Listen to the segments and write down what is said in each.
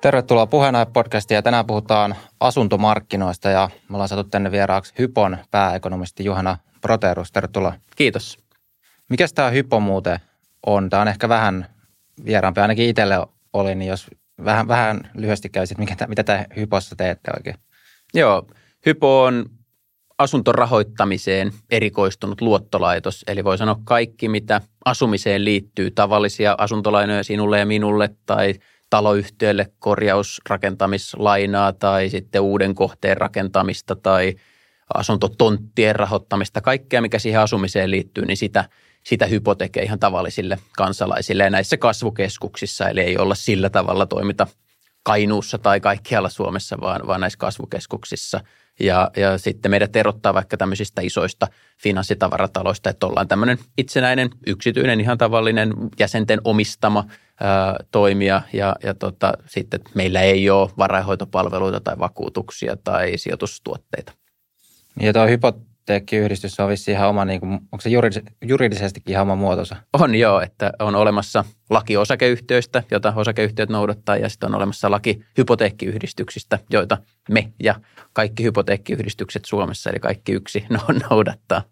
Tervetuloa puheenjohtaja podcastiin ja tänään puhutaan asuntomarkkinoista ja me ollaan saatu tänne vieraaksi Hypon pääekonomisti Juhana Proterus. Tervetuloa. Kiitos. Mikäs tämä Hypo muuten on? Tämä on ehkä vähän vieraampi, ainakin itselle oli, niin jos vähän, vähän lyhyesti käysit, mikä, mitä tämä Hypossa teette oikein? Joo, Hypo on asuntorahoittamiseen erikoistunut luottolaitos, eli voi sanoa kaikki, mitä asumiseen liittyy, tavallisia asuntolainoja sinulle ja minulle tai taloyhtiölle korjausrakentamislainaa tai sitten uuden kohteen rakentamista tai asuntotonttien rahoittamista, kaikkea mikä siihen asumiseen liittyy, niin sitä, sitä hypo tekee ihan tavallisille kansalaisille. Ja näissä kasvukeskuksissa, eli ei olla sillä tavalla toimita Kainuussa tai kaikkialla Suomessa, vaan, vaan näissä kasvukeskuksissa – ja, ja sitten meidät erottaa vaikka tämmöisistä isoista finanssitavarataloista, että ollaan tämmöinen itsenäinen, yksityinen, ihan tavallinen jäsenten omistama ää, toimija ja, ja tota, sitten meillä ei ole varainhoitopalveluita tai vakuutuksia tai sijoitustuotteita. Ja tuo hypoteekkiyhdistys on vissiin ihan oma, niin kuin, onko se juridis- juridisestikin ihan oma muotonsa? On joo, että on olemassa laki osakeyhtiöistä, jota osakeyhtiöt noudattaa, ja sitten on olemassa laki hypoteekkiyhdistyksistä, joita me ja kaikki hypoteekkiyhdistykset Suomessa, eli kaikki yksi noudattaa.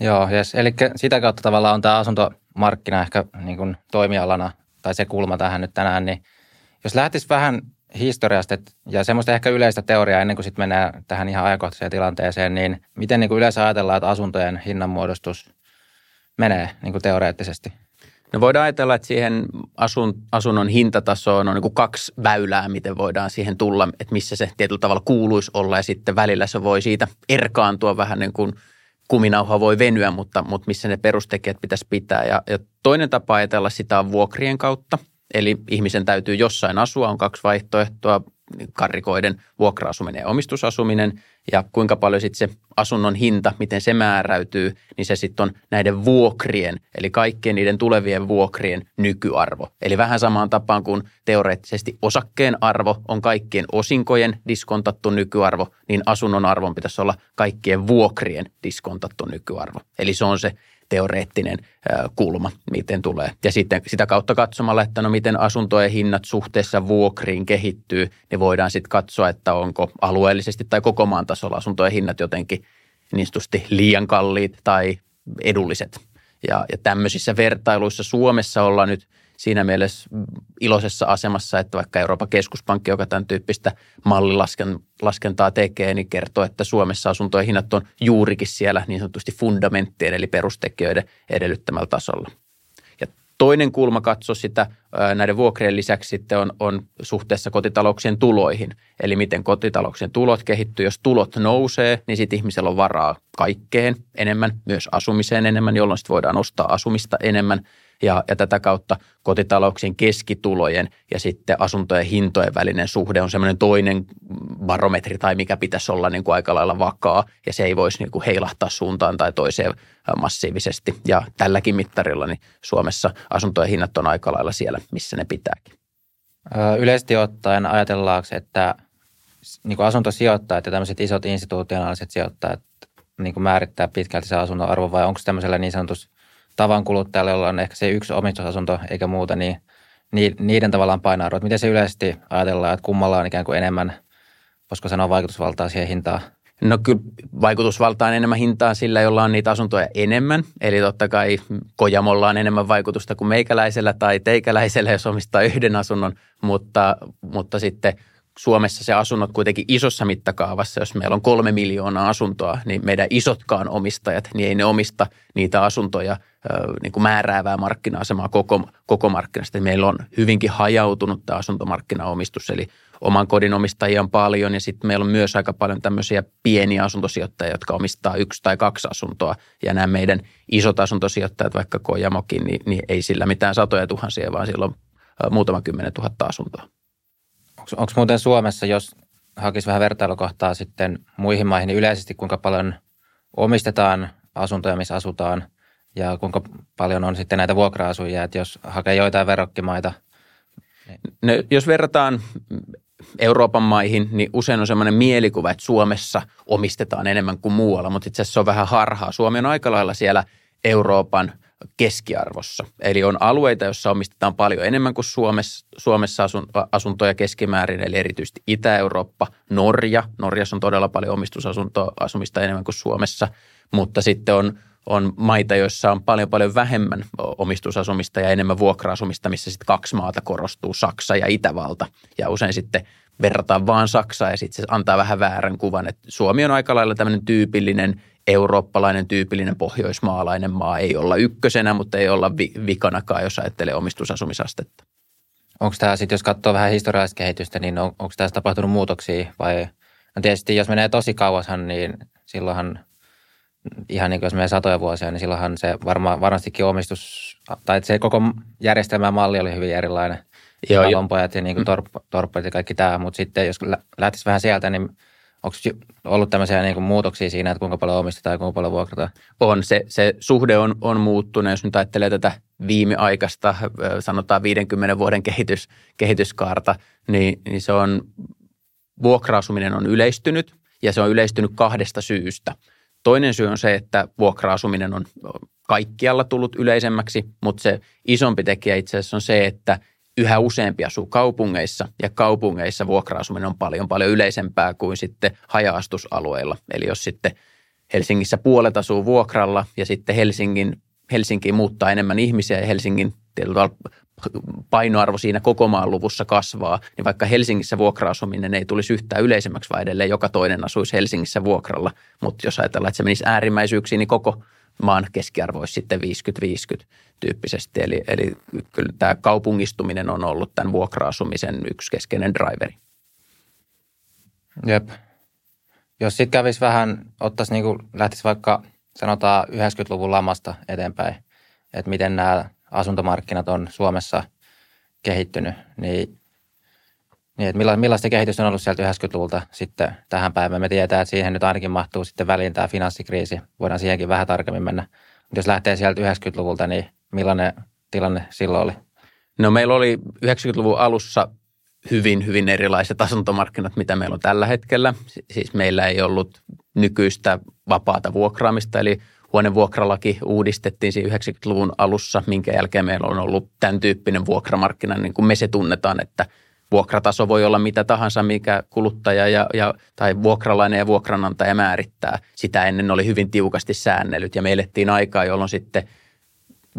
Joo, yes. eli sitä kautta tavallaan on tämä asuntomarkkina ehkä niin kuin toimialana, tai se kulma tähän nyt tänään, niin jos lähtisi vähän historiasta ja semmoista ehkä yleistä teoriaa ennen kuin sitten mennään tähän ihan ajankohtaiseen tilanteeseen, niin miten niin kuin yleensä ajatellaan, että asuntojen hinnanmuodostus menee niin kuin teoreettisesti? No voidaan ajatella, että siihen asun, asunnon hintatasoon on niin kuin kaksi väylää, miten voidaan siihen tulla, että missä se tietyllä tavalla kuuluisi olla ja sitten välillä se voi siitä erkaantua vähän niin kuin kuminauha voi venyä, mutta, mutta missä ne perustekijät pitäisi pitää. Ja, ja toinen tapa ajatella sitä on vuokrien kautta, eli ihmisen täytyy jossain asua, on kaksi vaihtoehtoa, karrikoiden vuokra-asuminen ja omistusasuminen ja kuinka paljon sitten se asunnon hinta, miten se määräytyy, niin se sitten on näiden vuokrien, eli kaikkien niiden tulevien vuokrien nykyarvo. Eli vähän samaan tapaan kuin teoreettisesti osakkeen arvo on kaikkien osinkojen diskontattu nykyarvo, niin asunnon arvon pitäisi olla kaikkien vuokrien diskontattu nykyarvo. Eli se on se teoreettinen kulma, miten tulee. Ja sitten sitä kautta katsomalla, että no miten asuntojen hinnat suhteessa vuokriin kehittyy, niin voidaan sitten katsoa, että onko alueellisesti tai koko maan tasolla asuntojen hinnat jotenkin niin liian kalliit tai edulliset. Ja, ja tämmöisissä vertailuissa Suomessa ollaan nyt – siinä mielessä iloisessa asemassa, että vaikka Euroopan keskuspankki, joka tämän tyyppistä mallilaskentaa tekee, niin kertoo, että Suomessa asuntojen hinnat on juurikin siellä niin sanotusti fundamenttien eli perustekijöiden edellyttämällä tasolla. Ja toinen kulma katsoa sitä näiden vuokrien lisäksi sitten on, on suhteessa kotitalouksien tuloihin. Eli miten kotitalouksien tulot kehittyy. Jos tulot nousee, niin sitten ihmisellä on varaa kaikkeen enemmän, myös asumiseen enemmän, jolloin sitten voidaan ostaa asumista enemmän – ja, ja tätä kautta kotitalouksien keskitulojen ja sitten asuntojen hintojen välinen suhde on semmoinen toinen barometri tai mikä pitäisi olla niin kuin aika lailla vakaa ja se ei voisi niin kuin heilahtaa suuntaan tai toiseen massiivisesti. Ja tälläkin mittarilla niin Suomessa asuntojen hinnat on aika lailla siellä, missä ne pitääkin. Yleisesti ottaen ajatellaanko, että niin kuin asuntosijoittajat ja tämmöiset isot institutionaaliset sijoittajat niin kuin määrittää pitkälti se asunnon arvo vai onko tämmöisellä niin sanotus tavan kuluttajalle, jolla on ehkä se yksi omistusasunto eikä muuta, niin niiden tavallaan painoarvot. Miten se yleisesti ajatellaan, että kummalla on ikään kuin enemmän, voisiko sanoa vaikutusvaltaa siihen hintaan? No kyllä vaikutusvaltaa on enemmän hintaa sillä, jolla on niitä asuntoja enemmän. Eli totta kai Kojamolla on enemmän vaikutusta kuin meikäläisellä tai teikäläisellä, jos omistaa yhden asunnon, mutta, mutta sitten – Suomessa se asunnot kuitenkin isossa mittakaavassa, jos meillä on kolme miljoonaa asuntoa, niin meidän isotkaan omistajat, niin ei ne omista niitä asuntoja niin kuin määräävää markkina-asemaa koko, koko markkinasta. Meillä on hyvinkin hajautunut tämä asuntomarkkinaomistus, eli oman kodin omistajia on paljon ja sitten meillä on myös aika paljon tämmöisiä pieniä asuntosijoittajia, jotka omistaa yksi tai kaksi asuntoa. Ja nämä meidän isot asuntosijoittajat, vaikka Kojamokin, niin, niin ei sillä mitään satoja tuhansia, vaan sillä on muutama kymmenen tuhatta asuntoa. Onko muuten Suomessa, jos hakisi vähän vertailukohtaa sitten muihin maihin, niin yleisesti kuinka paljon omistetaan asuntoja, missä asutaan ja kuinka paljon on sitten näitä vuokra-asujia, että jos hakee joitain verrokkimaita? Niin. No, jos verrataan Euroopan maihin, niin usein on sellainen mielikuva, että Suomessa omistetaan enemmän kuin muualla, mutta itse asiassa se on vähän harhaa. Suomi on aika lailla siellä Euroopan keskiarvossa. Eli on alueita, joissa omistetaan paljon enemmän kuin Suomessa, Suomessa asuntoja keskimäärin, eli erityisesti Itä-Eurooppa, Norja. Norjassa on todella paljon omistusasumista enemmän kuin Suomessa, mutta sitten on, on maita, joissa on paljon paljon vähemmän omistusasumista ja enemmän vuokra-asumista, missä sitten kaksi maata korostuu, Saksa ja Itävalta. Ja usein sitten verrataan vaan Saksaa ja sitten se antaa vähän väärän kuvan, että Suomi on aika lailla tämmöinen tyypillinen eurooppalainen tyypillinen pohjoismaalainen maa. Ei olla ykkösenä, mutta ei olla vi- vikanakaan, jos ajattelee omistusasumisastetta. Onko tämä sitten, jos katsoo vähän historiallista kehitystä, niin on, onko tässä tapahtunut muutoksia vai no tietysti jos menee tosi kauashan, niin silloinhan ihan niin kuin jos menee satoja vuosia, niin silloinhan se varma, varmastikin omistus, tai se koko järjestelmä malli oli hyvin erilainen. Joo, Talonpojat ja niin kuin mm. torppat ja kaikki tämä, mutta sitten jos lähtisi vähän sieltä, niin Onko ollut tämmöisiä niin kuin muutoksia siinä, että kuinka paljon omistetaan ja kuinka paljon vuokrataan? On. Se, se suhde on, on muuttunut. Jos nyt ajattelee tätä viimeaikaista, sanotaan 50 vuoden kehitys, kehityskaarta, niin, niin se on, vuokraasuminen on yleistynyt ja se on yleistynyt kahdesta syystä. Toinen syy on se, että vuokraasuminen on kaikkialla tullut yleisemmäksi, mutta se isompi tekijä itse asiassa on se, että yhä useampi asuu kaupungeissa ja kaupungeissa vuokra-asuminen on paljon paljon yleisempää kuin sitten haja-astusalueilla. Eli jos sitten Helsingissä puolet asuu vuokralla ja sitten Helsingin, Helsinkiin muuttaa enemmän ihmisiä ja Helsingin painoarvo siinä koko maan luvussa kasvaa, niin vaikka Helsingissä vuokra-asuminen ei tulisi yhtään yleisemmäksi, vaan edelleen joka toinen asuisi Helsingissä vuokralla. Mutta jos ajatellaan, että se menisi äärimmäisyyksiin, niin koko maan keskiarvo olisi sitten 50-50 tyyppisesti. Eli, eli kyllä tämä kaupungistuminen on ollut tämän vuokra-asumisen yksi keskeinen driveri. Jep. Jos sitten kävisi vähän, ottaisi niin kuin, lähtisi vaikka sanotaan 90-luvun lamasta eteenpäin, että miten nämä asuntomarkkinat on Suomessa kehittynyt, niin, niin että millaista kehitystä on ollut sieltä 90-luvulta sitten tähän päivään. Me tiedetään, että siihen nyt ainakin mahtuu sitten väliin tämä finanssikriisi. Voidaan siihenkin vähän tarkemmin mennä. Mutta jos lähtee sieltä 90-luvulta, niin millainen tilanne silloin oli? No meillä oli 90-luvun alussa hyvin, hyvin erilaiset asuntomarkkinat, mitä meillä on tällä hetkellä. Siis meillä ei ollut nykyistä vapaata vuokraamista, eli huonevuokralaki uudistettiin siinä 90-luvun alussa, minkä jälkeen meillä on ollut tämän tyyppinen vuokramarkkina, niin kuin me se tunnetaan, että vuokrataso voi olla mitä tahansa, mikä kuluttaja ja, ja, tai vuokralainen ja vuokranantaja määrittää. Sitä ennen oli hyvin tiukasti säännellyt ja me elettiin aikaa, jolloin sitten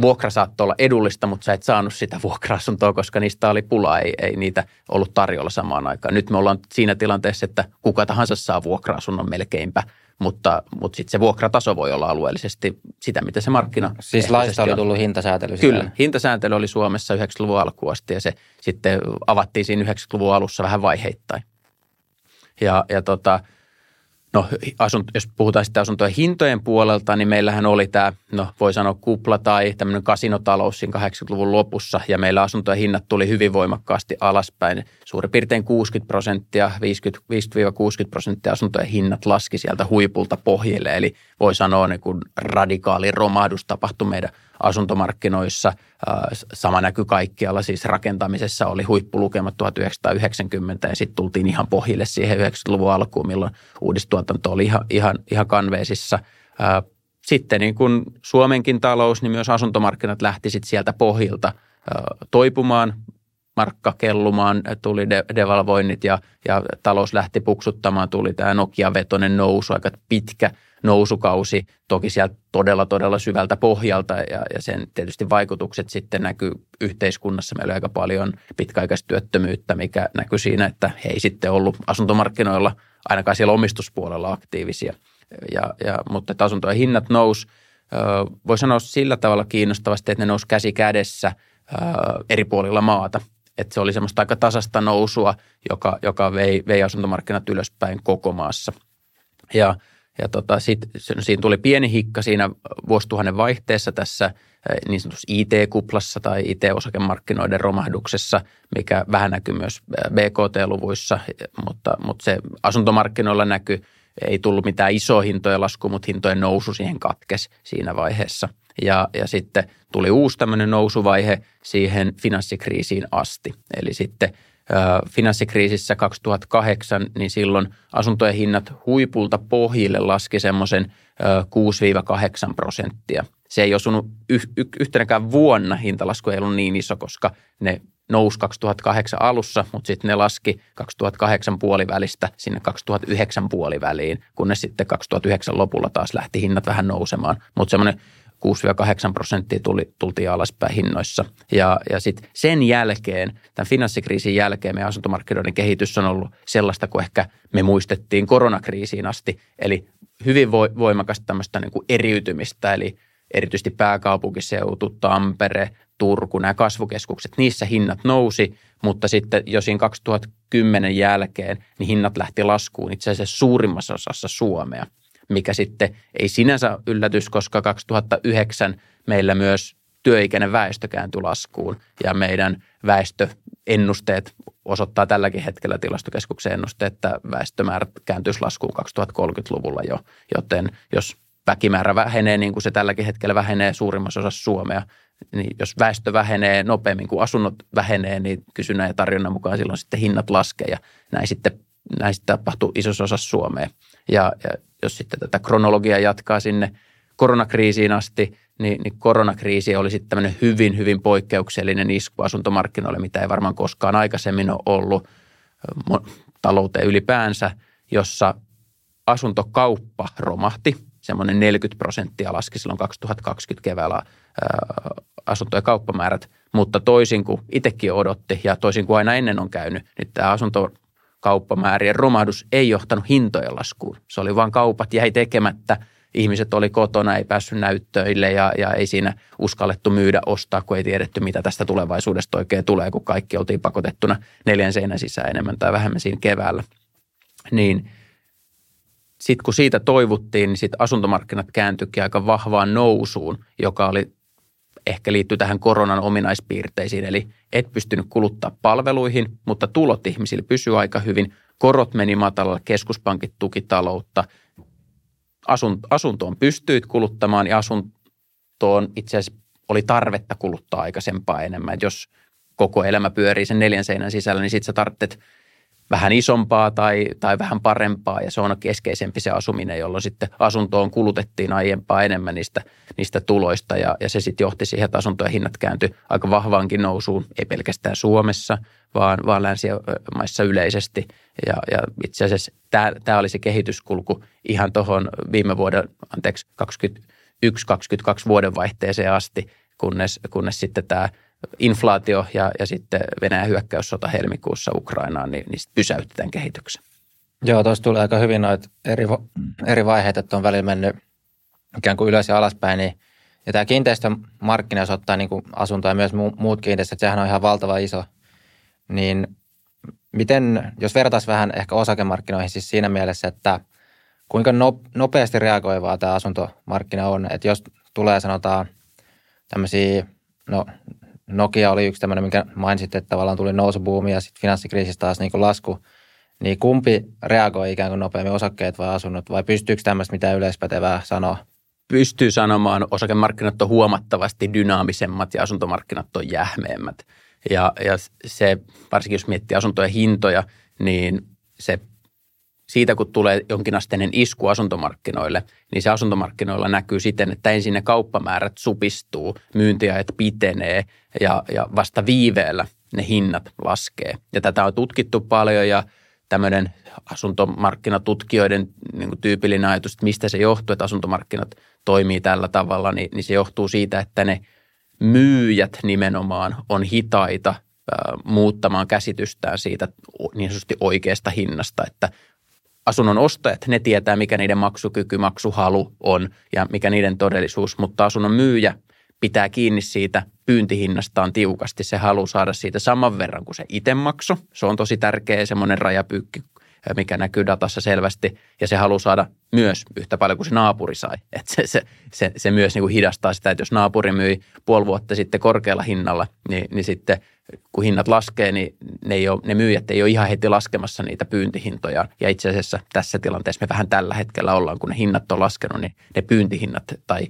vuokra saattoi olla edullista, mutta sä et saanut sitä vuokra-asuntoa, koska niistä oli pula, ei, ei niitä ollut tarjolla samaan aikaan. Nyt me ollaan siinä tilanteessa, että kuka tahansa saa vuokra-asunnon melkeinpä – mutta, mutta sitten se vuokrataso voi olla alueellisesti sitä, mitä se markkina Siis laista oli tullut hintasäätely? Kyllä, sitä. hintasääntely oli Suomessa 90-luvun alkuun asti ja se sitten avattiin siinä 90-luvun alussa vähän vaiheittain. Ja, ja tota, No asunt, jos puhutaan sitten asuntojen hintojen puolelta, niin meillähän oli tämä, no voi sanoa kupla tai tämmöinen kasinotalous siinä 80-luvun lopussa ja meillä asuntojen hinnat tuli hyvin voimakkaasti alaspäin. Suurin piirtein 60 prosenttia, 50-60 prosenttia asuntojen hinnat laski sieltä huipulta pohjille. Eli voi sanoa niin kuin radikaali romahdus tapahtui meidän asuntomarkkinoissa. Sama näkyy kaikkialla, siis rakentamisessa oli huippulukemat 1990 ja sitten tultiin ihan pohjille siihen 90-luvun alkuun, milloin uudistuotanto oli ihan, ihan, ihan kanveesissa. Sitten niin kuin Suomenkin talous, niin myös asuntomarkkinat lähti sitten sieltä pohjilta toipumaan, markka kellumaan, tuli de- devalvoinnit ja, ja talous lähti puksuttamaan, tuli tämä Nokia-vetoinen nousu, aika pitkä – nousukausi, toki sieltä todella, todella syvältä pohjalta ja, ja sen tietysti vaikutukset sitten näkyy yhteiskunnassa. Meillä on aika paljon pitkäaikaistyöttömyyttä, mikä näkyy siinä, että he ei sitten ollut asuntomarkkinoilla ainakaan siellä omistuspuolella aktiivisia. Ja, ja, mutta että asuntojen hinnat nousi, voi sanoa sillä tavalla kiinnostavasti, että ne nousi käsi kädessä eri puolilla maata. Että se oli semmoista aika tasasta nousua, joka, joka vei, vei asuntomarkkinat ylöspäin koko maassa. Ja ja tota, sit, siinä tuli pieni hikka siinä vuosituhannen vaihteessa tässä niin sanotussa IT-kuplassa tai IT-osakemarkkinoiden romahduksessa, mikä vähän näkyy myös BKT-luvuissa, mutta, mutta se asuntomarkkinoilla näkyy, ei tullut mitään isoa hintojen lasku, mutta hintojen nousu siihen katkes siinä vaiheessa. Ja, ja sitten tuli uusi tämmöinen nousuvaihe siihen finanssikriisiin asti. Eli sitten – finanssikriisissä 2008, niin silloin asuntojen hinnat huipulta pohjille laski semmoisen 6-8 prosenttia. Se ei osunut yh, y, yhtenäkään vuonna hintalasku ei ollut niin iso, koska ne nousi 2008 alussa, mutta sitten ne laski 2008 puolivälistä sinne 2009 puoliväliin, kunnes sitten 2009 lopulla taas lähti hinnat vähän nousemaan. Mutta semmoinen 6-8 prosenttia tuli, tultiin alaspäin hinnoissa. Ja, ja sitten sen jälkeen, tämän finanssikriisin jälkeen meidän asuntomarkkinoiden kehitys on ollut sellaista kuin ehkä me muistettiin koronakriisiin asti. Eli hyvin voimakasta tämmöistä niin kuin eriytymistä, eli erityisesti pääkaupunkiseutu, Tampere, Turku, nämä kasvukeskukset, niissä hinnat nousi, mutta sitten jo siinä 2010 jälkeen niin hinnat lähti laskuun itse asiassa suurimmassa osassa Suomea, mikä sitten ei sinänsä yllätys, koska 2009 meillä myös työikäinen väestö kääntyi laskuun ja meidän väestöennusteet osoittaa tälläkin hetkellä tilastokeskuksen ennuste, että väestömäärät kääntyisi laskuun 2030-luvulla jo, joten jos väkimäärä vähenee niin kuin se tälläkin hetkellä vähenee suurimmassa osassa Suomea, niin jos väestö vähenee nopeammin kuin asunnot vähenee, niin kysynnän ja tarjonnan mukaan silloin sitten hinnat laskee ja näin sitten, näin sitten tapahtuu isossa osassa Suomea. Ja, ja jos sitten tätä kronologiaa jatkaa sinne koronakriisiin asti, niin, niin koronakriisi oli sitten tämmöinen hyvin, hyvin poikkeuksellinen isku asuntomarkkinoille, mitä ei varmaan koskaan aikaisemmin ole ollut talouteen ylipäänsä, jossa asuntokauppa romahti. Semmoinen 40 prosenttia laski silloin 2020 keväällä asunto- ja kauppamäärät, mutta toisin kuin itsekin odotti ja toisin kuin aina ennen on käynyt, niin tämä asuntokauppamäärien romahdus ei johtanut hintojen laskuun. Se oli vain kaupat jäi tekemättä, ihmiset oli kotona, ei päässyt näyttöille ja, ja ei siinä uskallettu myydä, ostaa, kun ei tiedetty, mitä tästä tulevaisuudesta oikein tulee, kun kaikki oltiin pakotettuna neljän seinän sisään enemmän tai vähemmän siinä keväällä. Niin sitten kun siitä toivuttiin, niin sitten asuntomarkkinat kääntyikin aika vahvaan nousuun, joka oli ehkä liittyy tähän koronan ominaispiirteisiin, eli et pystynyt kuluttaa palveluihin, mutta tulot ihmisille pysyy aika hyvin. Korot meni matalalle, keskuspankit tuki taloutta. Asuntoon pystyit kuluttamaan ja asuntoon itse asiassa oli tarvetta kuluttaa aikaisempaa enemmän. Et jos koko elämä pyörii sen neljän seinän sisällä, niin sitten sä tarvitset vähän isompaa tai, tai vähän parempaa ja se on keskeisempi se asuminen, jolloin sitten asuntoon kulutettiin aiempaa enemmän niistä, niistä tuloista ja, ja se sitten johti siihen, että asuntojen hinnat kääntyi aika vahvaankin nousuun, ei pelkästään Suomessa, vaan, vaan länsimaissa yleisesti. Ja, ja itse asiassa tämä, tämä oli se kehityskulku ihan tuohon viime vuoden, anteeksi, 21-22 vuoden vaihteeseen asti, kunnes, kunnes sitten tämä inflaatio ja, ja sitten Venäjän hyökkäyssota helmikuussa Ukrainaan, niin, niin pysäytti tämän kehityksen. Joo, tuossa tulee aika hyvin noita eri, eri vaiheita, että on välillä mennyt ikään kuin ylös ja alaspäin, niin ja tämä kiinteistömarkkina, jos ottaa niin kuin asunto ja myös muut kiinteistöt, sehän on ihan valtava iso. Niin miten, jos vertaisi vähän ehkä osakemarkkinoihin siis siinä mielessä, että kuinka nopeasti reagoivaa tämä asuntomarkkina on, että jos tulee sanotaan tämmöisiä, no Nokia oli yksi tämmöinen, minkä mainitsit, että tavallaan tuli nousubuumi ja sitten finanssikriisistä taas niin lasku. Niin kumpi reagoi ikään kuin nopeammin, osakkeet vai asunnot, vai pystyykö tämmöistä mitään yleispätevää sanoa? Pystyy sanomaan, osakemarkkinat on huomattavasti dynaamisemmat ja asuntomarkkinat on jähmeemmät. Ja, ja se, varsinkin jos miettii asuntojen hintoja, niin se siitä kun tulee jonkinasteinen isku asuntomarkkinoille, niin se asuntomarkkinoilla näkyy siten, että ensin ne kauppamäärät supistuu, myyntiajat pitenee ja, ja vasta viiveellä ne hinnat laskee. Ja tätä on tutkittu paljon ja tämmöinen asuntomarkkinatutkijoiden niin kuin tyypillinen ajatus, että mistä se johtuu, että asuntomarkkinat toimii tällä tavalla, niin, niin se johtuu siitä, että ne myyjät nimenomaan on hitaita muuttamaan käsitystään siitä niin sanotusti oikeasta hinnasta, että asunnon ostajat, ne tietää, mikä niiden maksukyky, maksuhalu on ja mikä niiden todellisuus, mutta asunnon myyjä pitää kiinni siitä pyyntihinnastaan tiukasti. Se haluaa saada siitä saman verran kuin se itse makso. Se on tosi tärkeä semmoinen rajapyykki, mikä näkyy datassa selvästi. Ja se haluaa saada myös yhtä paljon kuin se naapuri sai. Et se, se, se, se myös niin kuin hidastaa sitä, että jos naapuri myi puoli vuotta sitten korkealla hinnalla, niin, niin sitten – kun hinnat laskee, niin ne, ei ole, ne myyjät ei ole ihan heti laskemassa niitä pyyntihintoja. Ja itse asiassa tässä tilanteessa me vähän tällä hetkellä ollaan, kun ne hinnat on laskenut, niin ne pyyntihinnat tai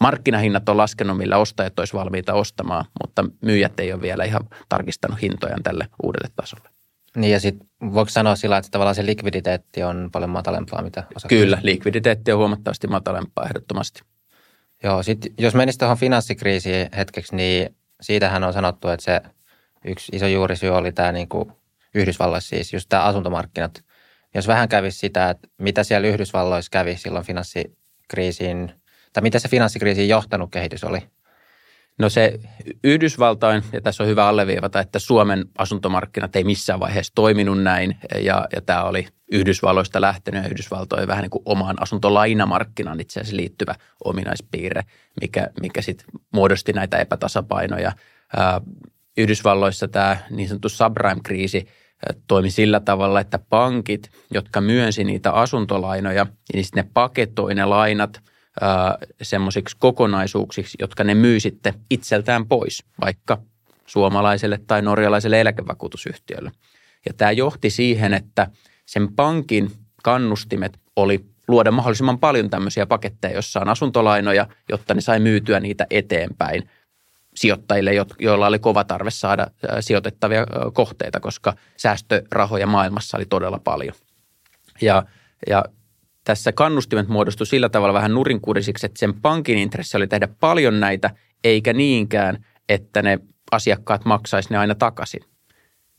markkinahinnat on laskenut, millä ostajat olisi valmiita ostamaan, mutta myyjät ei ole vielä ihan tarkistanut hintojaan tälle uudelle tasolle. Niin ja sitten voiko sanoa sillä, että tavallaan se likviditeetti on paljon matalempaa, mitä osakkeessa? Kyllä, likviditeetti on huomattavasti matalempaa ehdottomasti. Joo, sit jos menisi tuohon finanssikriisiin hetkeksi, niin siitähän on sanottu, että se yksi iso juurisyy oli tämä niin kuin Yhdysvalloissa siis, just tämä asuntomarkkinat. Jos vähän kävisi sitä, että mitä siellä Yhdysvalloissa kävi silloin finanssikriisiin, tai mitä se finanssikriisiin johtanut kehitys oli? No se Yhdysvaltain, ja tässä on hyvä alleviivata, että Suomen asuntomarkkinat ei missään vaiheessa toiminut näin, ja, ja tämä oli Yhdysvalloista lähtenyt, ja Yhdysvaltojen vähän niin kuin omaan asuntolainamarkkinaan itse asiassa liittyvä ominaispiirre, mikä, mikä sitten muodosti näitä epätasapainoja. Yhdysvalloissa tämä niin sanottu subprime-kriisi toimi sillä tavalla, että pankit, jotka myönsi niitä asuntolainoja, niin sitten ne paketoi ne lainat – semmoisiksi kokonaisuuksiksi, jotka ne myy sitten itseltään pois, vaikka suomalaiselle tai norjalaiselle eläkevakuutusyhtiölle. Ja tämä johti siihen, että sen pankin kannustimet oli luoda mahdollisimman paljon tämmöisiä paketteja, joissa on asuntolainoja, jotta ne sai myytyä niitä eteenpäin sijoittajille, joilla oli kova tarve saada sijoitettavia kohteita, koska säästörahoja maailmassa oli todella paljon. Ja, ja tässä kannustimet muodostui sillä tavalla vähän nurinkurisiksi, että sen pankin intressi oli tehdä paljon näitä, eikä niinkään, että ne asiakkaat maksaisi ne aina takaisin.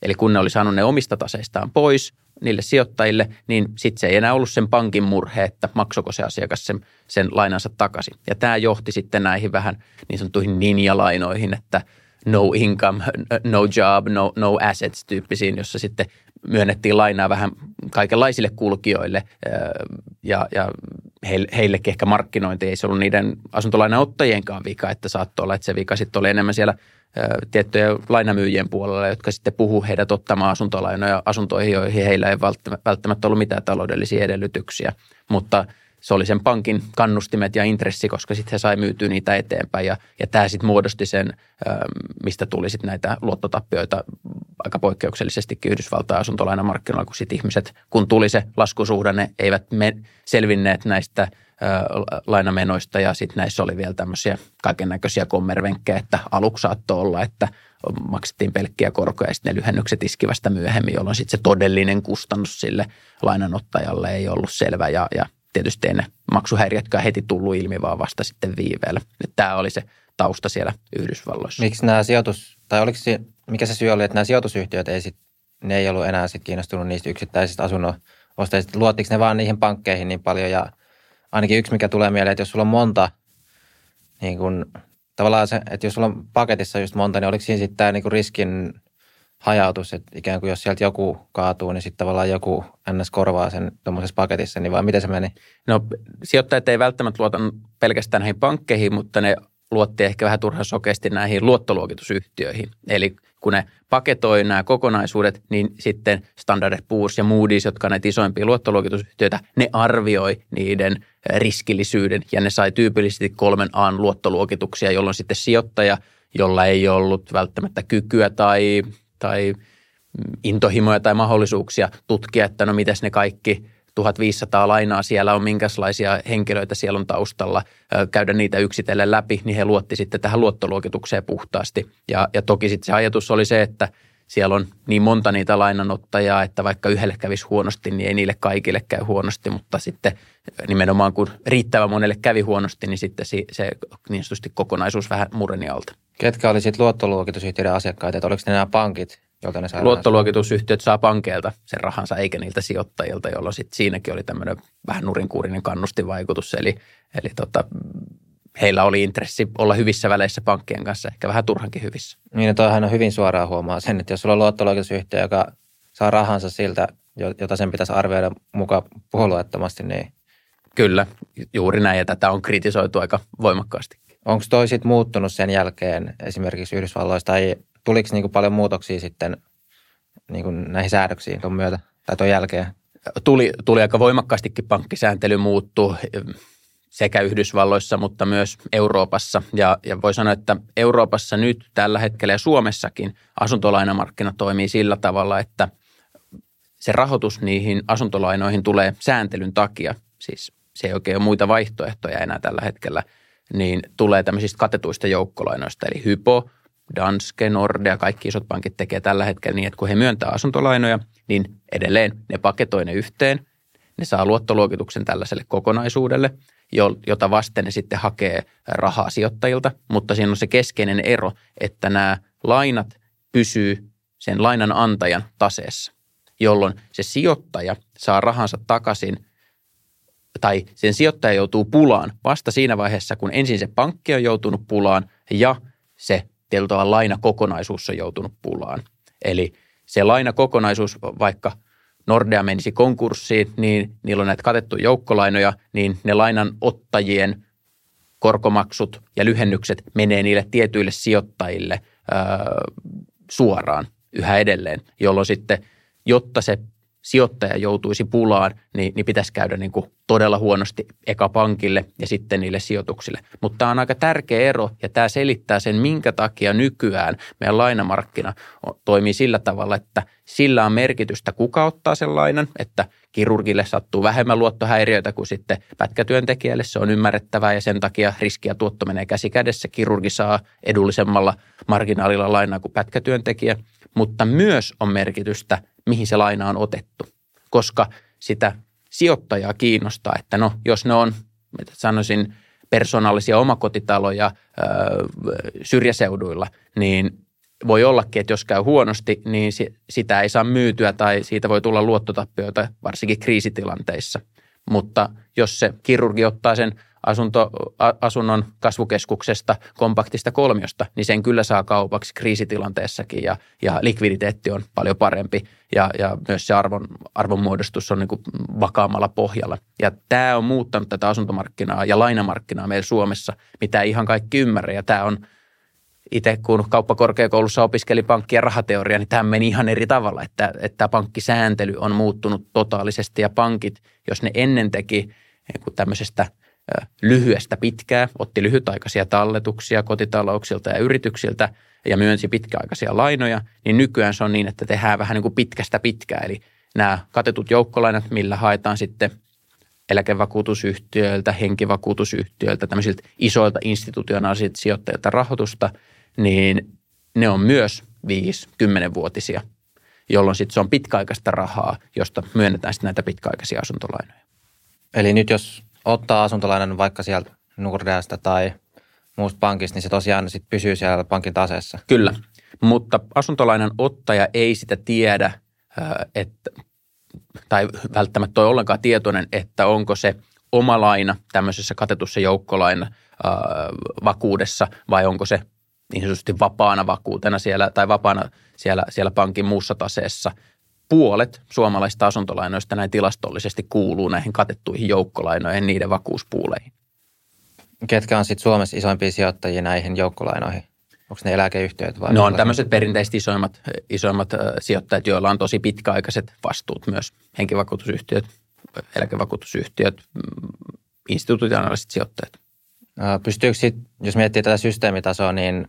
Eli kun ne oli saanut ne omista taseistaan pois niille sijoittajille, niin sitten se ei enää ollut sen pankin murhe, että maksoko se asiakas sen, sen lainansa takaisin. Ja tämä johti sitten näihin vähän niin sanottuihin ninjalainoihin, että no income, no job, no, no assets tyyppisiin, jossa sitten myönnettiin lainaa vähän kaikenlaisille kulkijoille ja, ja heillekin ehkä markkinointi ei se ollut niiden asuntolainaottajienkaan vika, että saattoi olla, että se vika sitten oli enemmän siellä tiettyjen lainamyyjien puolella, jotka sitten puhuu heidät ottamaan asuntolainoja asuntoihin, joihin heillä ei välttämättä ollut mitään taloudellisia edellytyksiä, mutta – se oli sen pankin kannustimet ja intressi, koska sitten he sai myytyä niitä eteenpäin. Ja, ja tämä sitten muodosti sen, mistä tuli sitten näitä luottotappioita aika poikkeuksellisestikin Yhdysvaltain asuntolainamarkkinoilla, kun sitten ihmiset, kun tuli se laskusuhdanne, eivät me selvinneet näistä lainamenoista ja sitten näissä oli vielä tämmöisiä kaiken näköisiä kommervenkkejä, että aluksi saattoi olla, että maksettiin pelkkiä korkoja ja sitten ne lyhennykset iski vasta myöhemmin, jolloin sitten se todellinen kustannus sille lainanottajalle ei ollut selvä ja, ja tietysti ne maksuhäiriötkään heti tullut ilmi, vaan vasta sitten viiveellä. Tämä oli se tausta siellä Yhdysvalloissa. Miksi nämä sijoitus, tai oliko se, mikä se syy oli, että nämä sijoitusyhtiöt ei sit, ne ei ollut enää sit kiinnostunut niistä yksittäisistä asunnon ostajista. Luottiko ne vaan niihin pankkeihin niin paljon ja ainakin yksi, mikä tulee mieleen, että jos sulla on monta, niin kun, tavallaan se, että jos sulla on paketissa just monta, niin oliko siinä sitten tämä niin riskin hajautus, että ikään kuin jos sieltä joku kaatuu, niin sitten tavallaan joku NS korvaa sen tuommoisessa paketissa, niin vai miten se meni? No sijoittajat ei välttämättä luota pelkästään näihin pankkeihin, mutta ne luotti ehkä vähän turhan sokeasti näihin luottoluokitusyhtiöihin. Eli kun ne paketoi nämä kokonaisuudet, niin sitten Standard Poor's ja Moody's, jotka näitä isoimpia luottoluokitusyhtiöitä, ne arvioi niiden riskillisyyden ja ne sai tyypillisesti kolmen A luottoluokituksia, jolloin sitten sijoittaja, jolla ei ollut välttämättä kykyä tai tai intohimoja tai mahdollisuuksia tutkia, että no mitäs ne kaikki 1500 lainaa siellä on, minkälaisia henkilöitä siellä on taustalla, käydä niitä yksitellen läpi, niin he luotti sitten tähän luottoluokitukseen puhtaasti. Ja, ja toki sitten se ajatus oli se, että siellä on niin monta niitä lainanottajaa, että vaikka yhdelle kävisi huonosti, niin ei niille kaikille käy huonosti, mutta sitten nimenomaan kun riittävän monelle kävi huonosti, niin sitten se, se niin sanotusti kokonaisuus vähän mureni alta. Ketkä oli sitten luottoluokitusyhtiöiden asiakkaita, että oliko ne nämä pankit, jolta ne Luottoluokitusyhtiöt saa pankeilta sen rahansa eikä niiltä sijoittajilta, jolloin sitten siinäkin oli tämmöinen vähän nurinkuurinen kannustinvaikutus. Eli, eli tota, heillä oli intressi olla hyvissä väleissä pankkien kanssa, ehkä vähän turhankin hyvissä. Niin, että on hyvin suoraan huomaa sen, että jos sulla on luottoluokitusyhtiö, joka saa rahansa siltä, jota sen pitäisi arvioida mukaan puolueettomasti, niin... Kyllä, juuri näin, ja tätä on kritisoitu aika voimakkaasti. Onko toi sitten muuttunut sen jälkeen esimerkiksi Yhdysvalloista, tai tuliko niinku paljon muutoksia sitten niinku näihin säädöksiin tuon myötä tai tuon jälkeen? Tuli, tuli aika voimakkaastikin pankkisääntely muuttuu sekä Yhdysvalloissa, mutta myös Euroopassa. Ja, ja voi sanoa, että Euroopassa nyt tällä hetkellä ja Suomessakin asuntolainamarkkina toimii sillä tavalla, että se rahoitus niihin asuntolainoihin tulee sääntelyn takia. Siis se ei oikein ole muita vaihtoehtoja enää tällä hetkellä, niin tulee tämmöisistä katetuista joukkolainoista. Eli Hypo, Danske, Nordea, kaikki isot pankit tekee tällä hetkellä niin, että kun he myöntää asuntolainoja, niin edelleen ne paketoi ne yhteen – ne saa luottoluokituksen tällaiselle kokonaisuudelle jota vasten ne sitten hakee rahaa sijoittajilta, mutta siinä on se keskeinen ero, että nämä lainat pysyy sen lainan antajan taseessa, jolloin se sijoittaja saa rahansa takaisin tai sen sijoittaja joutuu pulaan vasta siinä vaiheessa, kun ensin se pankki on joutunut pulaan ja se tietyllä lainakokonaisuus on joutunut pulaan. Eli se lainakokonaisuus, vaikka Nordea menisi konkurssiin, niin niillä on näitä katettuja joukkolainoja, niin ne lainanottajien korkomaksut ja lyhennykset menee niille tietyille sijoittajille ö, suoraan yhä edelleen, jolloin sitten, jotta se sijoittaja joutuisi pulaan, niin, niin pitäisi käydä niin kuin todella huonosti eka pankille ja sitten niille sijoituksille. Mutta tämä on aika tärkeä ero ja tämä selittää sen, minkä takia nykyään meidän lainamarkkina toimii sillä tavalla, että sillä on merkitystä, kuka ottaa sen lainan, että kirurgille sattuu vähemmän luottohäiriöitä kuin sitten pätkätyöntekijälle. Se on ymmärrettävää ja sen takia riski ja tuotto menee käsi kädessä. Kirurgi saa edullisemmalla marginaalilla lainaa kuin pätkätyöntekijä, mutta myös on merkitystä – mihin se laina on otettu, koska sitä sijoittajaa kiinnostaa, että no jos ne on, mitä sanoisin, persoonallisia omakotitaloja ö, syrjäseuduilla, niin voi ollakin, että jos käy huonosti, niin sitä ei saa myytyä tai siitä voi tulla luottotappioita, varsinkin kriisitilanteissa. Mutta jos se kirurgi ottaa sen asunto, asunnon kasvukeskuksesta, kompaktista kolmiosta, niin sen kyllä saa kaupaksi kriisitilanteessakin ja, ja likviditeetti on paljon parempi ja, ja myös se arvon, arvonmuodostus on niin kuin vakaammalla pohjalla. Ja tämä on muuttanut tätä asuntomarkkinaa ja lainamarkkinaa meillä Suomessa, mitä ihan kaikki ymmärrä ja tämä on itse kun kauppakorkeakoulussa opiskeli pankki- ja rahateoria, niin tämä meni ihan eri tavalla, että, että pankkisääntely on muuttunut totaalisesti ja pankit, jos ne ennen teki niin tämmöisestä – lyhyestä pitkää, otti lyhytaikaisia talletuksia kotitalouksilta ja yrityksiltä ja myönsi pitkäaikaisia lainoja, niin nykyään se on niin, että tehdään vähän niin kuin pitkästä pitkää. Eli nämä katetut joukkolainat, millä haetaan sitten eläkevakuutusyhtiöiltä, henkivakuutusyhtiöiltä, tämmöisiltä isoilta institutionaalisilta sijoittajilta rahoitusta, niin ne on myös 5-10-vuotisia, jolloin sitten se on pitkäaikaista rahaa, josta myönnetään sitten näitä pitkäaikaisia asuntolainoja. Eli nyt jos ottaa asuntolainan vaikka sieltä Nordeasta tai muusta pankista, niin se tosiaan sit pysyy siellä pankin taseessa. Kyllä, mutta asuntolainan ottaja ei sitä tiedä, että, tai välttämättä ole ollenkaan tietoinen, että onko se oma laina tämmöisessä katetussa joukkolaina vakuudessa vai onko se niin sanotusti vapaana vakuutena siellä tai vapaana siellä, siellä pankin muussa taseessa puolet suomalaisista asuntolainoista näin tilastollisesti kuuluu näihin katettuihin joukkolainoihin niiden vakuuspuuleihin. Ketkä on sitten Suomessa isoimpia sijoittajia näihin joukkolainoihin? Onko ne eläkeyhtiöt vai? No on tämmöiset perinteiset isoimmat, isoimmat sijoittajat, joilla on tosi pitkäaikaiset vastuut myös. Henkivakuutusyhtiöt, eläkevakuutusyhtiöt, mm, institutionaaliset sijoittajat. Pystyykö sitten, jos miettii tätä systeemitasoa, niin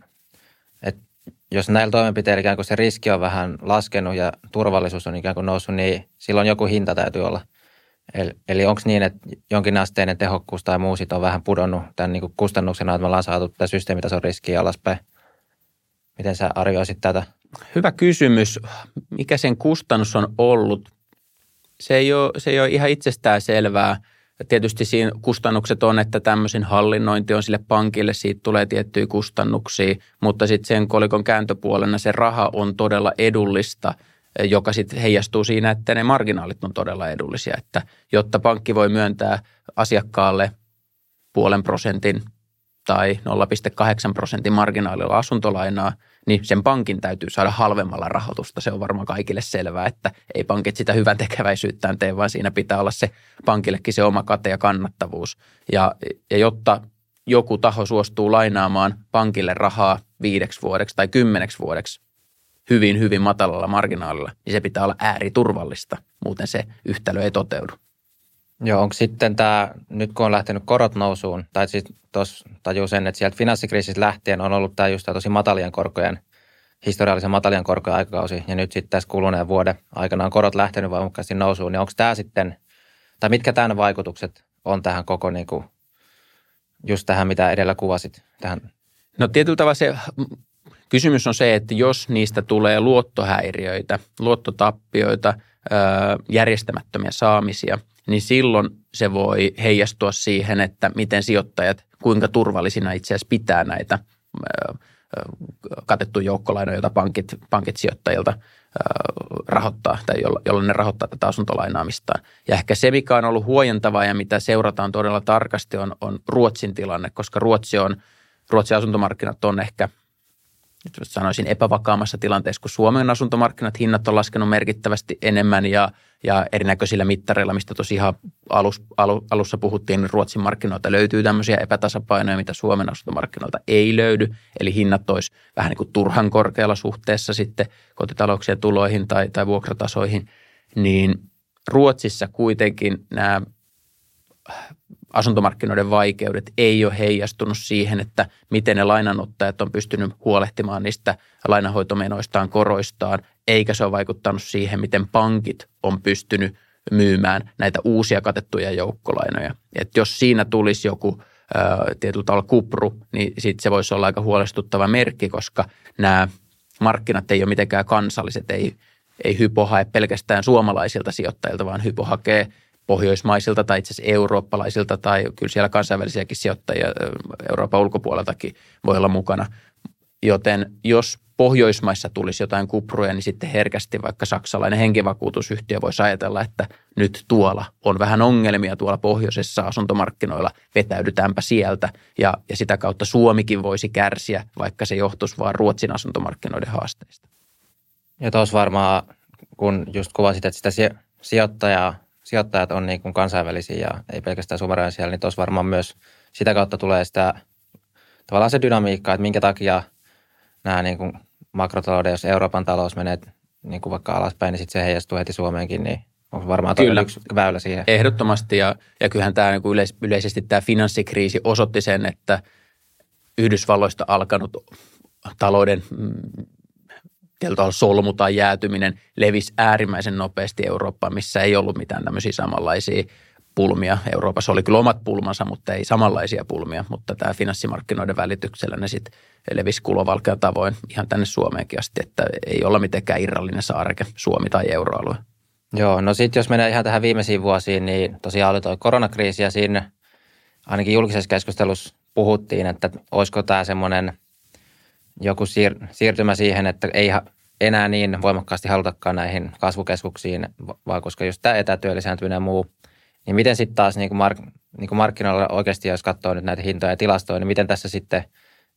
jos näillä toimenpiteillä ikään kuin se riski on vähän laskenut ja turvallisuus on ikään kuin noussut, niin silloin joku hinta täytyy olla. Eli, eli onko niin, että jonkinasteinen tehokkuus tai muu on vähän pudonnut tämän niin kuin kustannuksena, että me ollaan saatu tätä systeemitason riskiä alaspäin? Miten sä arvioisit tätä? Hyvä kysymys. Mikä sen kustannus on ollut? Se ei ole, se ei ole ihan itsestään selvää Tietysti siinä kustannukset on, että tämmöisen hallinnointi on sille pankille, siitä tulee tiettyjä kustannuksia, mutta sitten sen kolikon kääntöpuolena se raha on todella edullista, joka sitten heijastuu siinä, että ne marginaalit on todella edullisia. Että jotta pankki voi myöntää asiakkaalle puolen prosentin tai 0,8 prosentin marginaalilla asuntolainaa, niin sen pankin täytyy saada halvemmalla rahoitusta. Se on varmaan kaikille selvää, että ei pankit sitä hyvän tekeväisyyttään tee, vaan siinä pitää olla se pankillekin se oma kate ja kannattavuus. Ja, ja jotta joku taho suostuu lainaamaan pankille rahaa viideksi vuodeksi tai kymmeneksi vuodeksi hyvin, hyvin matalalla marginaalilla, niin se pitää olla ääriturvallista. Muuten se yhtälö ei toteudu. Joo, onko sitten tämä, nyt kun on lähtenyt korot nousuun, tai siis tuossa tajuu sen, että sieltä finanssikriisistä lähtien on ollut tämä just tämä tosi matalien korkojen, historiallisen matalien korkojen aikakausi, ja nyt sitten tässä kuluneen vuoden aikana on korot lähtenyt voimakkaasti nousuun, niin onko tämä sitten, tai mitkä tämän vaikutukset on tähän koko niin kuin, just tähän, mitä edellä kuvasit, tähän? No tietyllä tavalla se kysymys on se, että jos niistä tulee luottohäiriöitä, luottotappioita, järjestämättömiä saamisia, niin silloin se voi heijastua siihen, että miten sijoittajat, kuinka turvallisina itse asiassa pitää näitä katettu joukkolainoja, joita pankit, pankit sijoittajilta rahoittaa tai jolla, ne rahoittaa tätä asuntolainaamistaan. Ja ehkä se, mikä on ollut huojentavaa ja mitä seurataan todella tarkasti on, on Ruotsin tilanne, koska Ruotsi on, Ruotsin asuntomarkkinat on ehkä – sanoisin epävakaamassa tilanteessa, kun Suomen asuntomarkkinat hinnat on laskenut merkittävästi enemmän ja, ja erinäköisillä mittareilla, mistä tosi ihan alus, alu, alussa puhuttiin, niin Ruotsin markkinoilta löytyy tämmöisiä epätasapainoja, mitä Suomen asuntomarkkinoilta ei löydy. Eli hinnat olisi vähän niin kuin turhan korkealla suhteessa sitten kotitalouksien tuloihin tai, tai vuokratasoihin, niin Ruotsissa kuitenkin nämä asuntomarkkinoiden vaikeudet ei ole heijastunut siihen, että miten ne lainanottajat on pystynyt huolehtimaan niistä lainahoitomenoistaan, koroistaan, eikä se ole vaikuttanut siihen, miten pankit on pystynyt myymään näitä uusia katettuja joukkolainoja. Et jos siinä tulisi joku tietyllä tavalla kupru, niin sitten se voisi olla aika huolestuttava merkki, koska nämä markkinat ei ole mitenkään kansalliset, ei, ei Hypo hae pelkästään suomalaisilta sijoittajilta, vaan Hypo hakee – pohjoismaisilta tai itse asiassa eurooppalaisilta tai kyllä siellä kansainvälisiäkin sijoittajia Euroopan ulkopuoleltakin voi olla mukana. Joten jos Pohjoismaissa tulisi jotain kupruja, niin sitten herkästi vaikka saksalainen henkivakuutusyhtiö voisi ajatella, että nyt tuolla on vähän ongelmia tuolla pohjoisessa asuntomarkkinoilla, vetäydytäänpä sieltä ja, ja sitä kautta Suomikin voisi kärsiä, vaikka se johtuisi vain Ruotsin asuntomarkkinoiden haasteista. Ja tuossa varmaan, kun just kuvasit, että sitä sijoittajaa sijoittajat on niin kuin kansainvälisiä ja ei pelkästään suverenisia, niin tuossa varmaan myös sitä kautta tulee sitä tavallaan se dynamiikka, että minkä takia nämä niin kuin makrotalouden, jos Euroopan talous menee niin kuin vaikka alaspäin, niin sitten se heijastuu heti Suomeenkin, niin on varmaan Kyllä. yksi väylä siihen. Ehdottomasti ja, ja kyllähän tämä niin kuin yleis, yleisesti tämä finanssikriisi osoitti sen, että Yhdysvalloista alkanut talouden mm, tietyllä solmu tai jäätyminen levisi äärimmäisen nopeasti Eurooppaan, missä ei ollut mitään tämmöisiä samanlaisia pulmia. Euroopassa oli kyllä omat pulmansa, mutta ei samanlaisia pulmia, mutta tämä finanssimarkkinoiden välityksellä ne sitten levisi kulovalkean tavoin ihan tänne Suomeenkin asti, että ei olla mitenkään irrallinen saareke Suomi tai euroalue. Joo, no sitten jos mennään ihan tähän viimeisiin vuosiin, niin tosiaan oli tuo koronakriisi ja siinä ainakin julkisessa keskustelussa puhuttiin, että olisiko tämä semmoinen – joku siir- siirtymä siihen, että ei enää niin voimakkaasti halutakaan näihin kasvukeskuksiin, vaan koska just tämä etätyö lisääntyminen ja muu, niin miten sitten taas niin kuin mark- niin kuin markkinoilla oikeasti, jos katsoo nyt näitä hintoja ja tilastoja, niin miten tässä sitten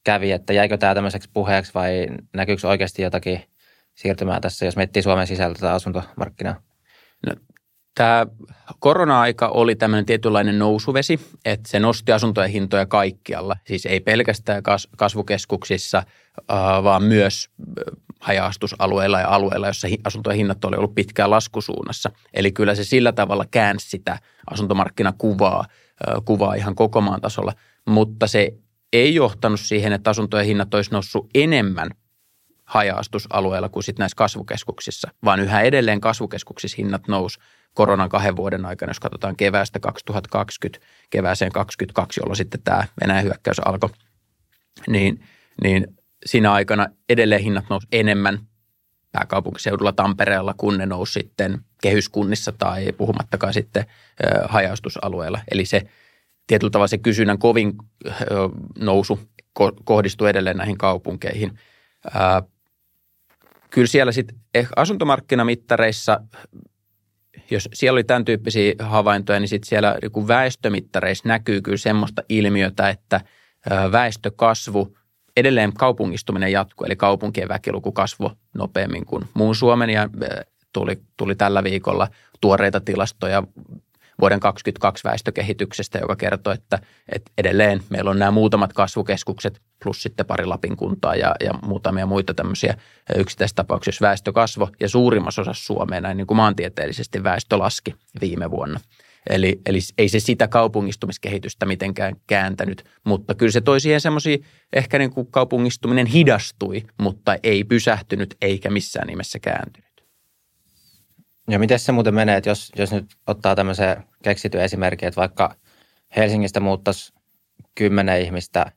kävi, että jäikö tämä tämmöiseksi puheeksi vai näkyykö oikeasti jotakin siirtymää tässä, jos miettii Suomen sisältä tätä asuntomarkkinaa? No, Tämä korona-aika oli tämmöinen tietynlainen nousuvesi, että se nosti asuntojen hintoja kaikkialla. Siis ei pelkästään kasvukeskuksissa, vaan myös haja-astusalueilla ja alueilla, joissa asuntojen hinnat oli ollut pitkään laskusuunnassa. Eli kyllä se sillä tavalla käänsi sitä asuntomarkkinakuvaa kuvaa ihan koko maan tasolla, mutta se ei johtanut siihen, että asuntojen hinnat olisi noussut enemmän haja-astusalueilla kuin sitten näissä kasvukeskuksissa, vaan yhä edelleen kasvukeskuksissa hinnat nousi koronan kahden vuoden aikana, jos katsotaan keväästä 2020 kevääseen 2022, jolloin sitten tämä Venäjän hyökkäys alkoi, niin, niin siinä aikana edelleen hinnat nousi enemmän pääkaupunkiseudulla Tampereella, kun ne nousi sitten kehyskunnissa tai puhumattakaan sitten hajaustusalueella. Eli se tietyllä tavalla se kysynnän kovin nousu kohdistuu edelleen näihin kaupunkeihin. Kyllä siellä sitten eh, asuntomarkkinamittareissa jos siellä oli tämän tyyppisiä havaintoja, niin sitten siellä väestömittareissa näkyy kyllä semmoista ilmiötä, että väestökasvu, edelleen kaupungistuminen jatkuu, eli kaupunkien väkiluku kasvoi nopeammin kuin muun Suomen ja tuli, tuli tällä viikolla tuoreita tilastoja vuoden 2022 väestökehityksestä, joka kertoo, että, että edelleen meillä on nämä muutamat kasvukeskukset plus sitten pari Lapin kuntaa ja, ja muutamia muita tämmöisiä yksittäistapauksia, jos väestö kasvo ja suurimmassa osassa Suomea näin niin kuin maantieteellisesti väestö laski viime vuonna. Eli, eli ei se sitä kaupungistumiskehitystä mitenkään kääntänyt, mutta kyllä se toi siihen semmoisia, ehkä niin kuin kaupungistuminen hidastui, mutta ei pysähtynyt eikä missään nimessä kääntynyt. Ja miten se muuten menee, että jos, jos nyt ottaa tämmöisen keksityn esimerkin, että vaikka Helsingistä muuttaisi kymmenen ihmistä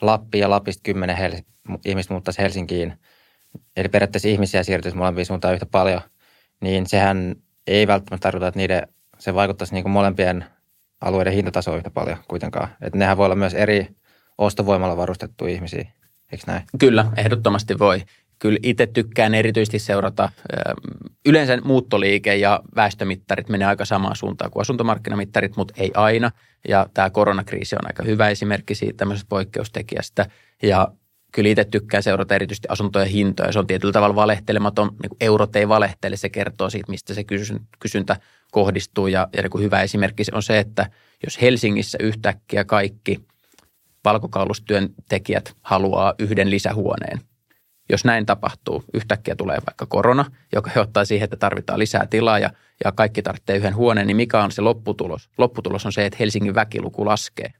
Lappiin ja Lapista kymmenen Hel- ihmistä muuttaisi Helsinkiin, eli periaatteessa ihmisiä siirtyisi molempiin suuntaan yhtä paljon, niin sehän ei välttämättä tarkoita, että niiden, se vaikuttaisi niin kuin molempien alueiden hintatasoon yhtä paljon kuitenkaan. Että nehän voi olla myös eri ostovoimalla varustettuja ihmisiä, eikö näin? Kyllä, ehdottomasti voi. Kyllä itse tykkään erityisesti seurata. Yleensä muuttoliike ja väestömittarit menee aika samaan suuntaan kuin asuntomarkkinamittarit, mutta ei aina. Ja tämä koronakriisi on aika hyvä esimerkki siitä tämmöisestä poikkeustekijästä. Ja kyllä itse tykkään seurata erityisesti asuntojen hintoja. Se on tietyllä tavalla valehtelematon. Niin eurot ei valehtele, se kertoo siitä, mistä se kysyntä kohdistuu. Ja, ja niin hyvä esimerkki on se, että jos Helsingissä yhtäkkiä kaikki valkokaulustyöntekijät haluaa yhden lisähuoneen, jos näin tapahtuu, yhtäkkiä tulee vaikka korona, joka johtaa siihen, että tarvitaan lisää tilaa ja, ja kaikki tarvitsee yhden huoneen, niin mikä on se lopputulos? Lopputulos on se, että Helsingin väkiluku laskee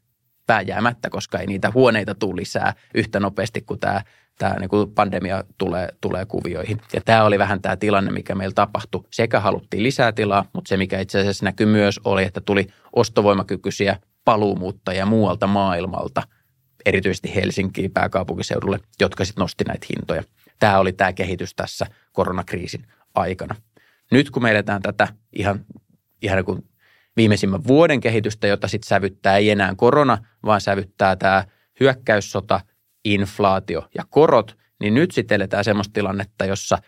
pääjäämättä, koska ei niitä huoneita tule lisää yhtä nopeasti kuin tämä, tämä niin kuin pandemia tulee, tulee kuvioihin. Ja tämä oli vähän tämä tilanne, mikä meillä tapahtui. Sekä haluttiin lisää tilaa, mutta se mikä itse asiassa näkyy myös oli, että tuli ostovoimakykyisiä paluumuuttajia muualta maailmalta, erityisesti Helsinkiin pääkaupunkiseudulle, jotka sitten nosti näitä hintoja. Tämä oli tämä kehitys tässä koronakriisin aikana. Nyt kun me eletään tätä ihan, ihan kuin viimeisimmän vuoden kehitystä, jota sitten sävyttää ei enää korona, vaan sävyttää tämä hyökkäyssota, inflaatio ja korot, niin nyt sitten eletään semmoista tilannetta, jossa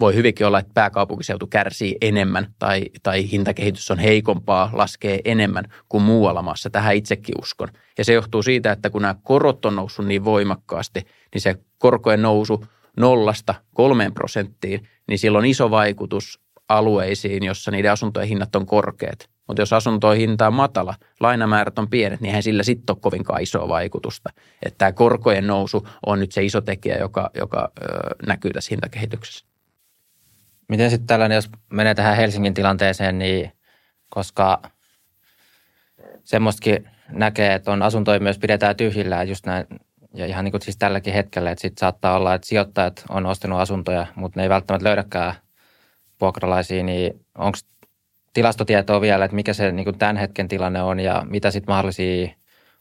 voi hyvinkin olla, että pääkaupunkiseutu kärsii enemmän tai, tai hintakehitys on heikompaa, laskee enemmän kuin muualla maassa. Tähän itsekin uskon. Ja se johtuu siitä, että kun nämä korot on noussut niin voimakkaasti, niin se korkojen nousu nollasta kolmeen prosenttiin, niin sillä on iso vaikutus alueisiin, jossa niiden asuntojen hinnat on korkeat. Mutta jos asuntojen hinta on matala, lainamäärät on pienet, niin eihän sillä sitten ole kovinkaan isoa vaikutusta. Että tämä korkojen nousu on nyt se iso tekijä, joka, joka ö, näkyy tässä hintakehityksessä. Miten sitten tällainen, jos menee tähän Helsingin tilanteeseen, niin koska semmoistakin näkee, että on asuntoja myös pidetään tyhjillään just näin, ja ihan niin kuin siis tälläkin hetkellä, että sitten saattaa olla, että sijoittajat on ostanut asuntoja, mutta ne ei välttämättä löydäkään vuokralaisia, niin onko tilastotietoa vielä, että mikä se niin kuin tämän hetken tilanne on ja mitä sitten mahdollisia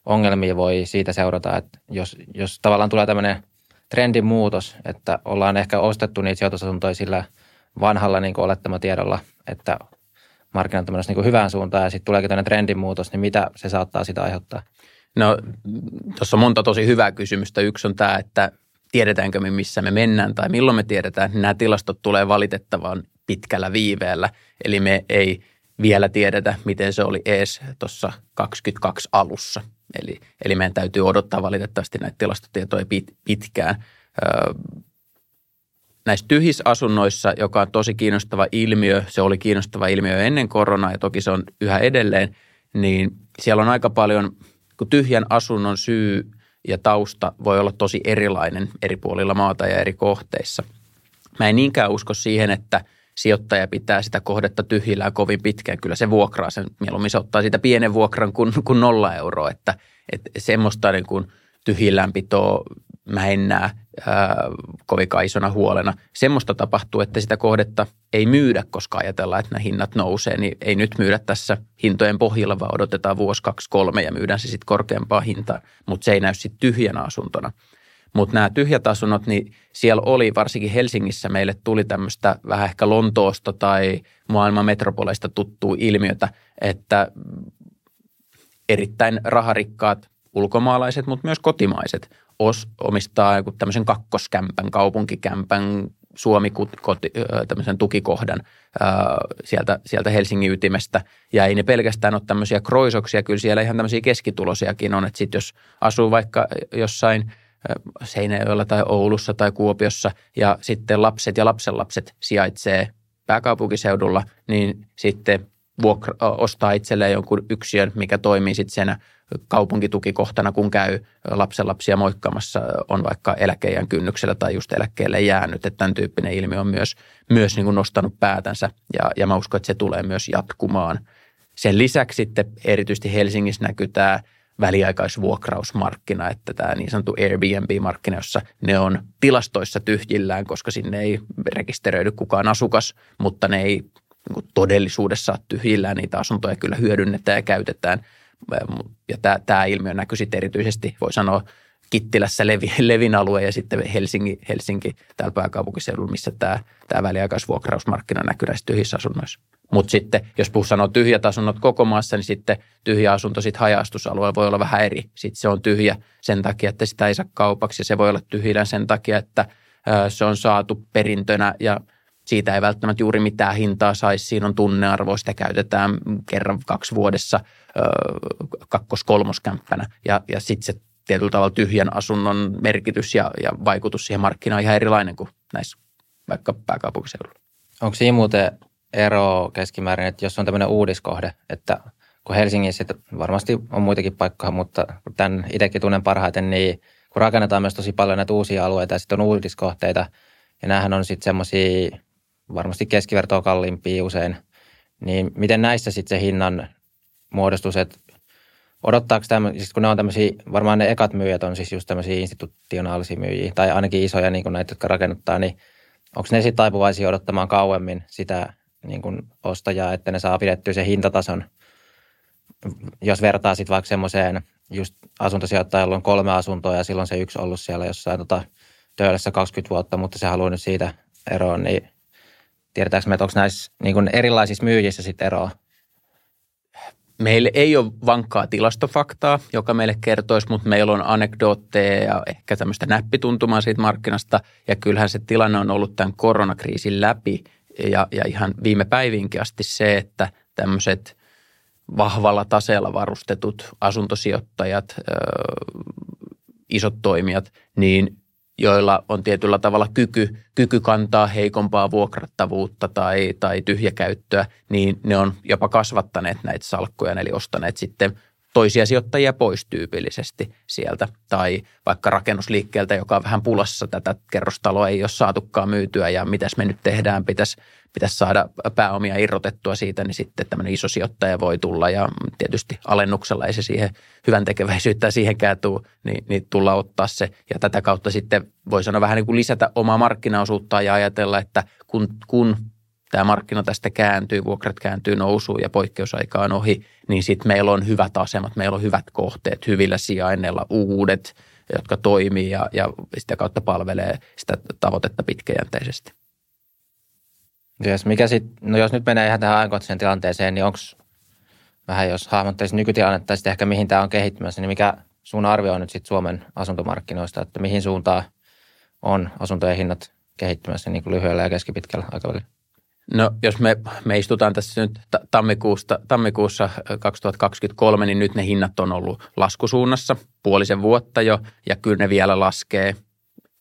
ongelmia voi siitä seurata, että jos, jos tavallaan tulee tämmöinen trendin muutos, että ollaan ehkä ostettu niitä sijoitusasuntoja sillä vanhalla niin olettamatietolla, että markkinat on menossa niin hyvään suuntaan ja sitten tuleekin tämmöinen trendin muutos, niin mitä se saattaa sitä aiheuttaa? No tuossa on monta tosi hyvää kysymystä. Yksi on tämä, että tiedetäänkö me missä me mennään tai milloin me tiedetään. Nämä tilastot tulee valitettavan pitkällä viiveellä. Eli me ei vielä tiedetä, miten se oli ees tuossa 22 alussa. Eli, eli meidän täytyy odottaa valitettavasti näitä tilastotietoja pit, pitkään. Öö, näissä tyhjisasunnoissa, joka on tosi kiinnostava ilmiö, se oli kiinnostava ilmiö ennen koronaa ja toki se on yhä edelleen, niin siellä on aika paljon, kun tyhjän asunnon syy ja tausta voi olla tosi erilainen eri puolilla maata ja eri kohteissa. Mä en niinkään usko siihen, että – sijoittaja pitää sitä kohdetta tyhjillään kovin pitkään. Kyllä se vuokraa sen, mieluummin se ottaa sitä pienen vuokran kuin, kuin nolla euroa, että, että semmoista niin kuin tyhjilläänpitoa mä en näe ää, kovinkaan isona huolena. Semmoista tapahtuu, että sitä kohdetta ei myydä, koska ajatellaan, että nämä hinnat nousee, niin ei nyt myydä tässä hintojen pohjalla, vaan odotetaan vuosi, kaksi, kolme ja myydään se sitten korkeampaa hintaa, mutta se ei näy sitten tyhjänä asuntona. Mutta nämä tyhjät asunnot, niin siellä oli, varsinkin Helsingissä meille tuli tämmöistä vähän ehkä Lontoosta tai maailman metropoleista tuttua ilmiötä, että erittäin raharikkaat ulkomaalaiset, mutta myös kotimaiset os, omistaa joku tämmöisen kakkoskämpän, kaupunkikämpän, Suomi koti, tämmöisen tukikohdan sieltä, sieltä Helsingin ytimestä. Ja ei ne pelkästään ole tämmöisiä kroisoksia, kyllä siellä ihan tämmöisiä keskitulosiakin on. Että sitten jos asuu vaikka jossain – Seinäjoella tai Oulussa tai Kuopiossa ja sitten lapset ja lapsenlapset sijaitsee pääkaupunkiseudulla, niin sitten vuokra, ostaa itselleen jonkun yksiön, mikä toimii sitten sen kaupunkitukikohtana, kun käy lapsenlapsia moikkaamassa, on vaikka eläkeijän kynnyksellä tai just eläkkeelle jäänyt. Että tämän tyyppinen ilmiö on myös, myös niin kuin nostanut päätänsä ja, ja mä uskon, että se tulee myös jatkumaan. Sen lisäksi sitten erityisesti Helsingissä näkyy tämä – väliaikaisvuokrausmarkkina, että tämä niin sanottu Airbnb-markkina, jossa ne on tilastoissa tyhjillään, koska sinne ei rekisteröidy kukaan asukas, mutta ne ei niin todellisuudessa tyhjillään, niitä asuntoja kyllä hyödynnetään ja käytetään. Ja tämä, tämä ilmiö näkyy sitten erityisesti, voi sanoa, Kittilässä Levi, Levin alue ja sitten Helsinki, Helsinki täällä pääkaupunkiseudulla, missä tämä, tämä väliaikaisvuokrausmarkkina näkyy näissä tyhjissä asunnoissa. Mutta sitten, jos puhuu sanoo tyhjät asunnot koko maassa, niin sitten tyhjä asunto sitten haja voi olla vähän eri. Sitten se on tyhjä sen takia, että sitä ei saa kaupaksi ja se voi olla tyhjä sen takia, että se on saatu perintönä ja siitä ei välttämättä juuri mitään hintaa saisi. Siinä on tunnearvo, sitä käytetään kerran kaksi vuodessa kakkos-kolmoskämppänä ja, ja sitten se tietyllä tavalla tyhjän asunnon merkitys ja, ja vaikutus siihen markkinaan ihan erilainen kuin näissä vaikka pääkaupunkiseudulla. Onko siinä muuten ero keskimäärin, että jos on tämmöinen uudiskohde, että kun Helsingissä varmasti on muitakin paikkoja, mutta tämän itsekin tunnen parhaiten, niin kun rakennetaan myös tosi paljon näitä uusia alueita ja sitten on uudiskohteita, ja näähän on sitten semmoisia varmasti keskivertoa kalliimpia usein, niin miten näissä sitten se hinnan muodostus, että odottaako tämä, siis kun ne on tämmöisiä, varmaan ne ekat myyjät on siis just tämmöisiä institutionaalisia myyjiä, tai ainakin isoja niin kuin näitä, jotka rakennuttaa, niin onko ne sitten taipuvaisia odottamaan kauemmin sitä niin kuin ostajaa, että ne saa pidettyä sen hintatason, jos vertaa sitten vaikka semmoiseen just asuntosijoittajalla on kolme asuntoa ja silloin se yksi ollut siellä jossain tota, töölössä 20 vuotta, mutta se haluaa nyt siitä eroon, niin tiedetäänkö me, että onko näissä niin kuin erilaisissa myyjissä sitten eroa? Meille ei ole vankkaa tilastofaktaa, joka meille kertoisi, mutta meillä on anekdootteja ja ehkä tämmöistä näppituntumaa siitä markkinasta. Ja kyllähän se tilanne on ollut tämän koronakriisin läpi ja, ja ihan viime päiviinkin asti se, että tämmöiset vahvalla taseella varustetut asuntosijoittajat, ö, isot toimijat, niin joilla on tietyllä tavalla kyky, kyky kantaa heikompaa vuokrattavuutta tai, tai tyhjäkäyttöä, niin ne on jopa kasvattaneet näitä salkkuja, eli ostaneet sitten toisia sijoittajia pois tyypillisesti sieltä. Tai vaikka rakennusliikkeeltä, joka on vähän pulassa, tätä kerrostaloa ei ole saatukaan myytyä ja mitäs me nyt tehdään, pitäisi pitäisi saada pääomia irrotettua siitä, niin sitten tämmöinen iso sijoittaja voi tulla ja tietysti alennuksella ei se siihen hyvän tekeväisyyttä siihenkään tule, niin, niin tulla ottaa se ja tätä kautta sitten voi sanoa vähän niin kuin lisätä omaa markkinaosuutta ja ajatella, että kun, kun tämä markkina tästä kääntyy, vuokrat kääntyy nousuun ja poikkeusaika on ohi, niin sitten meillä on hyvät asemat, meillä on hyvät kohteet, hyvillä sijainneilla uudet, jotka toimii ja, ja sitä kautta palvelee sitä tavoitetta pitkäjänteisesti. Yes, mikä sit, no jos nyt menee ihan tähän ajankohtaiseen tilanteeseen, niin onko vähän, jos hahmottaisi nykytilannetta sitten ehkä mihin tämä on kehittymässä, niin mikä sun arvio on nyt sitten Suomen asuntomarkkinoista, että mihin suuntaan on asuntojen hinnat kehittymässä niin kuin lyhyellä ja keskipitkällä aikavälillä? No jos me, me istutaan tässä nyt tammikuusta, tammikuussa 2023, niin nyt ne hinnat on ollut laskusuunnassa puolisen vuotta jo, ja kyllä ne vielä laskee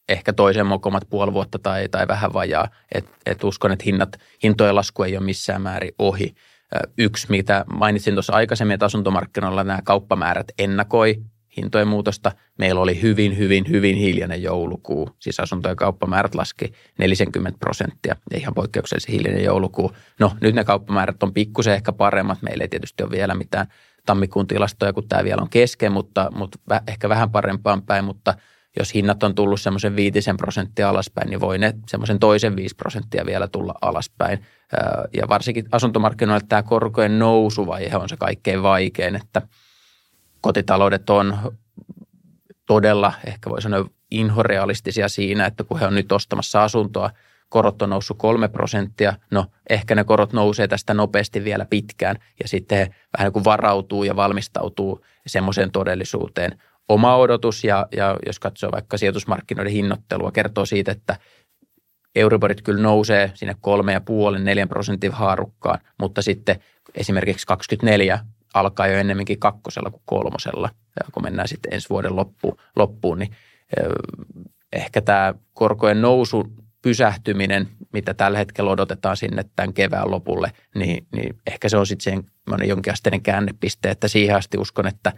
ehkä toisen mokomat puoli vuotta tai, tai vähän vajaa. Et, et uskon, että hinnat, hintojen lasku ei ole missään määrin ohi. Yksi, mitä mainitsin tuossa aikaisemmin, että asuntomarkkinoilla nämä kauppamäärät ennakoi hintojen muutosta. Meillä oli hyvin, hyvin, hyvin hiljainen joulukuu. Siis asuntojen kauppamäärät laski 40 prosenttia. Ihan poikkeuksellisen hiljainen joulukuu. No nyt ne kauppamäärät on pikkusen ehkä paremmat. Meillä ei tietysti ole vielä mitään tammikuun tilastoja, kun tämä vielä on kesken, mutta, mutta ehkä vähän parempaan päin. Mutta jos hinnat on tullut semmoisen viitisen prosenttia alaspäin, niin voi ne semmoisen toisen viisi prosenttia vielä tulla alaspäin. Ja varsinkin asuntomarkkinoilla tämä korkojen nousuvaihe on se kaikkein vaikein, että – kotitaloudet on todella, ehkä voi sanoa, inhorealistisia siinä, että kun he on nyt ostamassa asuntoa, korot on noussut kolme prosenttia, no ehkä ne korot nousee tästä nopeasti vielä pitkään. Ja sitten he vähän kuin varautuu ja valmistautuu semmoiseen todellisuuteen. Oma odotus ja, ja jos katsoo vaikka sijoitusmarkkinoiden hinnoittelua, kertoo siitä, että Euriborit kyllä nousee sinne kolme ja puolen, neljän prosentin haarukkaan, mutta sitten esimerkiksi 24 alkaa jo ennemminkin kakkosella kuin kolmosella, ja kun mennään sitten ensi vuoden loppuun, loppuun niin ehkä tämä korkojen nousu pysähtyminen, mitä tällä hetkellä odotetaan sinne tämän kevään lopulle, niin, niin ehkä se on sitten sen jonkinasteinen käännepiste, että siihen asti uskon, että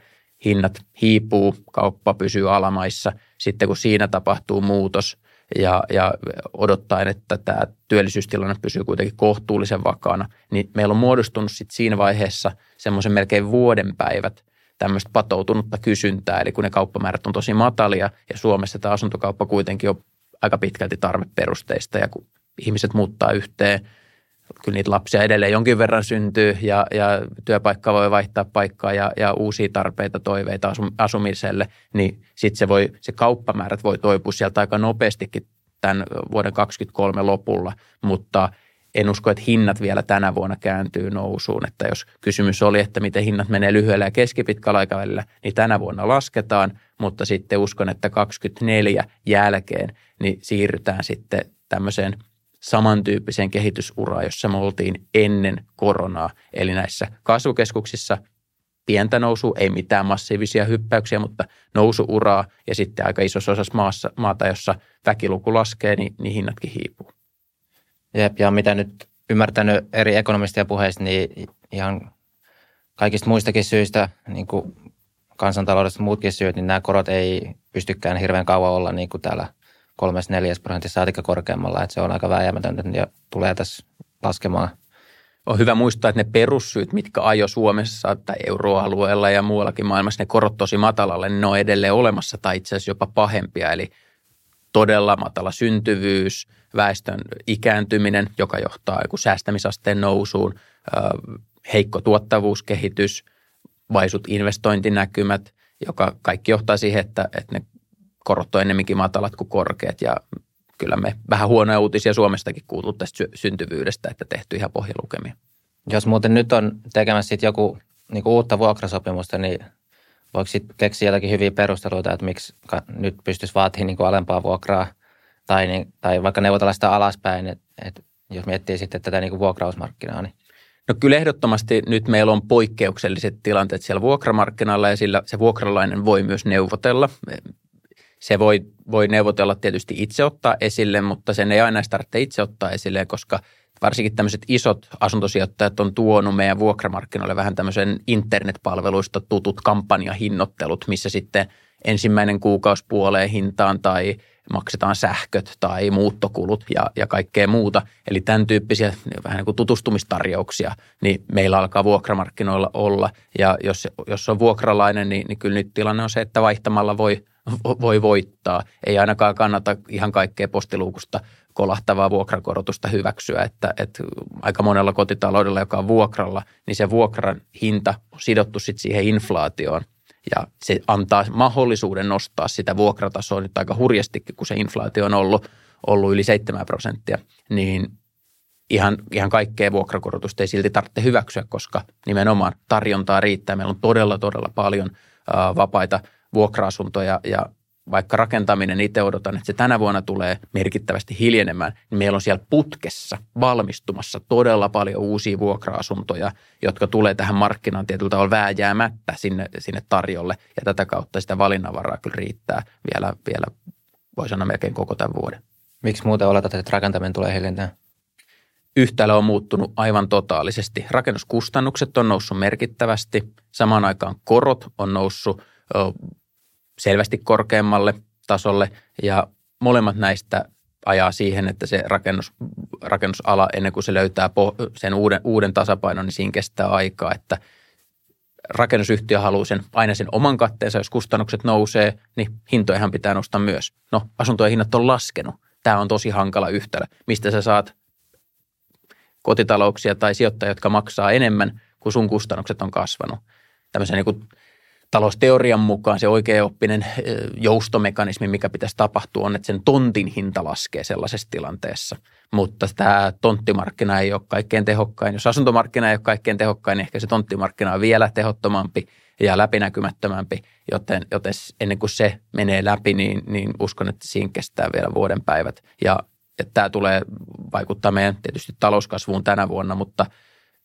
hinnat hiipuu, kauppa pysyy alamaissa. Sitten kun siinä tapahtuu muutos – ja, ja odottaen, että tämä työllisyystilanne pysyy kuitenkin kohtuullisen vakaana, niin meillä on muodostunut sitten siinä vaiheessa semmoisen melkein vuoden päivät tämmöistä patoutunutta kysyntää, eli kun ne kauppamäärät on tosi matalia ja Suomessa tämä asuntokauppa kuitenkin on aika pitkälti tarveperusteista ja kun ihmiset muuttaa yhteen, kyllä niitä lapsia edelleen jonkin verran syntyy ja, ja työpaikka voi vaihtaa paikkaa ja, ja uusia tarpeita, toiveita asumiselle, niin sitten se, voi, se kauppamäärät voi toipua sieltä aika nopeastikin tämän vuoden 2023 lopulla, mutta en usko, että hinnat vielä tänä vuonna kääntyy nousuun. Että jos kysymys oli, että miten hinnat menee lyhyellä ja keskipitkällä aikavälillä, niin tänä vuonna lasketaan, mutta sitten uskon, että 2024 jälkeen niin siirrytään sitten tämmöiseen – samantyyppiseen kehitysuraan, jossa me oltiin ennen koronaa. Eli näissä kasvukeskuksissa pientä nousua, ei mitään massiivisia hyppäyksiä, mutta nousuuraa ja sitten aika isossa osassa maassa, maata, jossa väkiluku laskee, niin, niin hinnatkin hiipuu. Jep, ja mitä nyt ymmärtänyt eri ekonomistien puheista, niin ihan kaikista muistakin syistä, niin kuin kansantaloudesta muutkin syyt, niin nämä korot ei pystykään hirveän kauan olla niin kuin täällä – kolmes neljäs prosentissa saatika korkeammalla, että se on aika vääjäämätöntä ja tulee tässä laskemaan. On hyvä muistaa, että ne perussyyt, mitkä ajo Suomessa tai euroalueella ja muuallakin maailmassa, ne korot tosi matalalle, ne on edelleen olemassa tai itse asiassa jopa pahempia. Eli todella matala syntyvyys, väestön ikääntyminen, joka johtaa joku säästämisasteen nousuun, heikko tuottavuuskehitys, vaisut investointinäkymät, joka kaikki johtaa siihen, että, että ne korot on ennemminkin matalat kuin korkeat. Ja kyllä me vähän huonoja uutisia Suomestakin kuultu tästä syntyvyydestä, että tehty ihan pohjalukemia. Jos muuten nyt on tekemässä sit joku niin kuin uutta vuokrasopimusta, niin voiko sitten keksiä jotakin hyviä perusteluita, että miksi nyt pystyisi vaatimaan niin kuin alempaa vuokraa? Tai, niin, tai vaikka neuvotella sitä alaspäin, että, että jos miettii sitten tätä niin kuin vuokrausmarkkinaa, niin No kyllä ehdottomasti nyt meillä on poikkeukselliset tilanteet siellä vuokramarkkinalla ja sillä se vuokralainen voi myös neuvotella se voi, voi neuvotella tietysti itse ottaa esille, mutta sen ei aina tarvitse itse ottaa esille, koska varsinkin tämmöiset isot asuntosijoittajat on tuonut meidän vuokramarkkinoille vähän tämmöisen internetpalveluista tutut kampanjahinnottelut, missä sitten ensimmäinen kuukausi puoleen hintaan tai maksetaan sähköt tai muuttokulut ja, ja kaikkea muuta. Eli tämän tyyppisiä vähän niin kuin tutustumistarjouksia, niin meillä alkaa vuokramarkkinoilla olla. Ja jos, jos on vuokralainen, niin, niin kyllä nyt tilanne on se, että vaihtamalla voi voi voittaa. Ei ainakaan kannata ihan kaikkea postiluukusta kolahtavaa vuokrakorotusta hyväksyä, että, että aika monella kotitaloudella, joka on vuokralla, niin se vuokran hinta on sidottu sitten siihen inflaatioon. Ja se antaa mahdollisuuden nostaa sitä vuokratasoa nyt aika hurjastikin, kun se inflaatio on ollut, ollut yli 7 prosenttia, niin ihan, ihan kaikkea vuokrakorotusta ei silti tarvitse hyväksyä, koska nimenomaan tarjontaa riittää. Meillä on todella, todella paljon ää, vapaita vuokra-asuntoja ja vaikka rakentaminen itse odotan, että se tänä vuonna tulee merkittävästi hiljenemään, niin meillä on siellä putkessa valmistumassa todella paljon uusia vuokra-asuntoja, jotka tulee tähän markkinaan tietyllä tavalla vääjäämättä sinne, sinne tarjolle. Ja tätä kautta sitä valinnanvaraa kyllä riittää vielä, vielä voi sanoa melkein koko tämän vuoden. Miksi muuten oletat, että rakentaminen tulee hiljentää? Yhtälö on muuttunut aivan totaalisesti. Rakennuskustannukset on noussut merkittävästi. Samaan aikaan korot on noussut selvästi korkeammalle tasolle ja molemmat näistä ajaa siihen, että se rakennus, rakennusala ennen kuin se löytää sen uuden, uuden tasapainon, niin siinä kestää aikaa, että rakennusyhtiö haluaa sen, aina sen oman katteensa, jos kustannukset nousee, niin hintojahan pitää nostaa myös. No, asuntojen hinnat on laskenut. Tämä on tosi hankala yhtälö. Mistä sä saat kotitalouksia tai sijoittajia, jotka maksaa enemmän, kuin sun kustannukset on kasvanut. Tämmöisen niin talousteorian mukaan se oikeaoppinen joustomekanismi, mikä pitäisi tapahtua, on, että sen tontin hinta laskee sellaisessa tilanteessa. Mutta tämä tonttimarkkina ei ole kaikkein tehokkain. Jos asuntomarkkina ei ole kaikkein tehokkain, niin ehkä se tonttimarkkina on vielä tehottomampi ja läpinäkymättömämpi, joten, joten ennen kuin se menee läpi, niin, niin uskon, että siinä kestää vielä vuoden päivät. Ja että tämä tulee vaikuttaa meidän tietysti talouskasvuun tänä vuonna, mutta –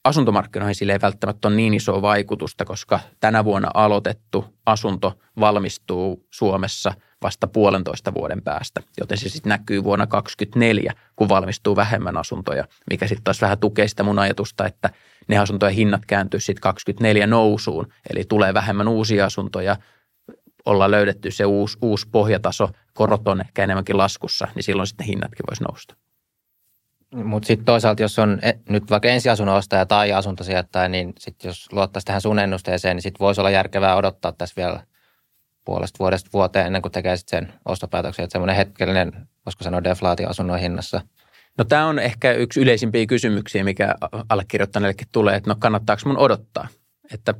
asuntomarkkinoihin sille ei välttämättä ole niin isoa vaikutusta, koska tänä vuonna aloitettu asunto valmistuu Suomessa vasta puolentoista vuoden päästä, joten se sitten näkyy vuonna 2024, kun valmistuu vähemmän asuntoja, mikä sitten taas vähän tukee sitä mun ajatusta, että ne asuntojen hinnat kääntyy sitten 24 nousuun, eli tulee vähemmän uusia asuntoja, ollaan löydetty se uusi, uusi pohjataso, korot on ehkä enemmänkin laskussa, niin silloin sitten hinnatkin voisi nousta. Mutta sitten toisaalta, jos on e, nyt vaikka ensiasunnon ostaja tai asuntosijoittaja, niin sitten jos luottaisi tähän sun ennusteeseen, niin sitten voisi olla järkevää odottaa tässä vielä puolesta vuodesta vuoteen ennen kuin tekee sitten sen ostopäätöksen. Että semmoinen hetkellinen, voisiko sanoa deflaatio asunnon hinnassa No tämä on ehkä yksi yleisimpiä kysymyksiä, mikä allekirjoittaneellekin tulee, että no kannattaako mun odottaa, että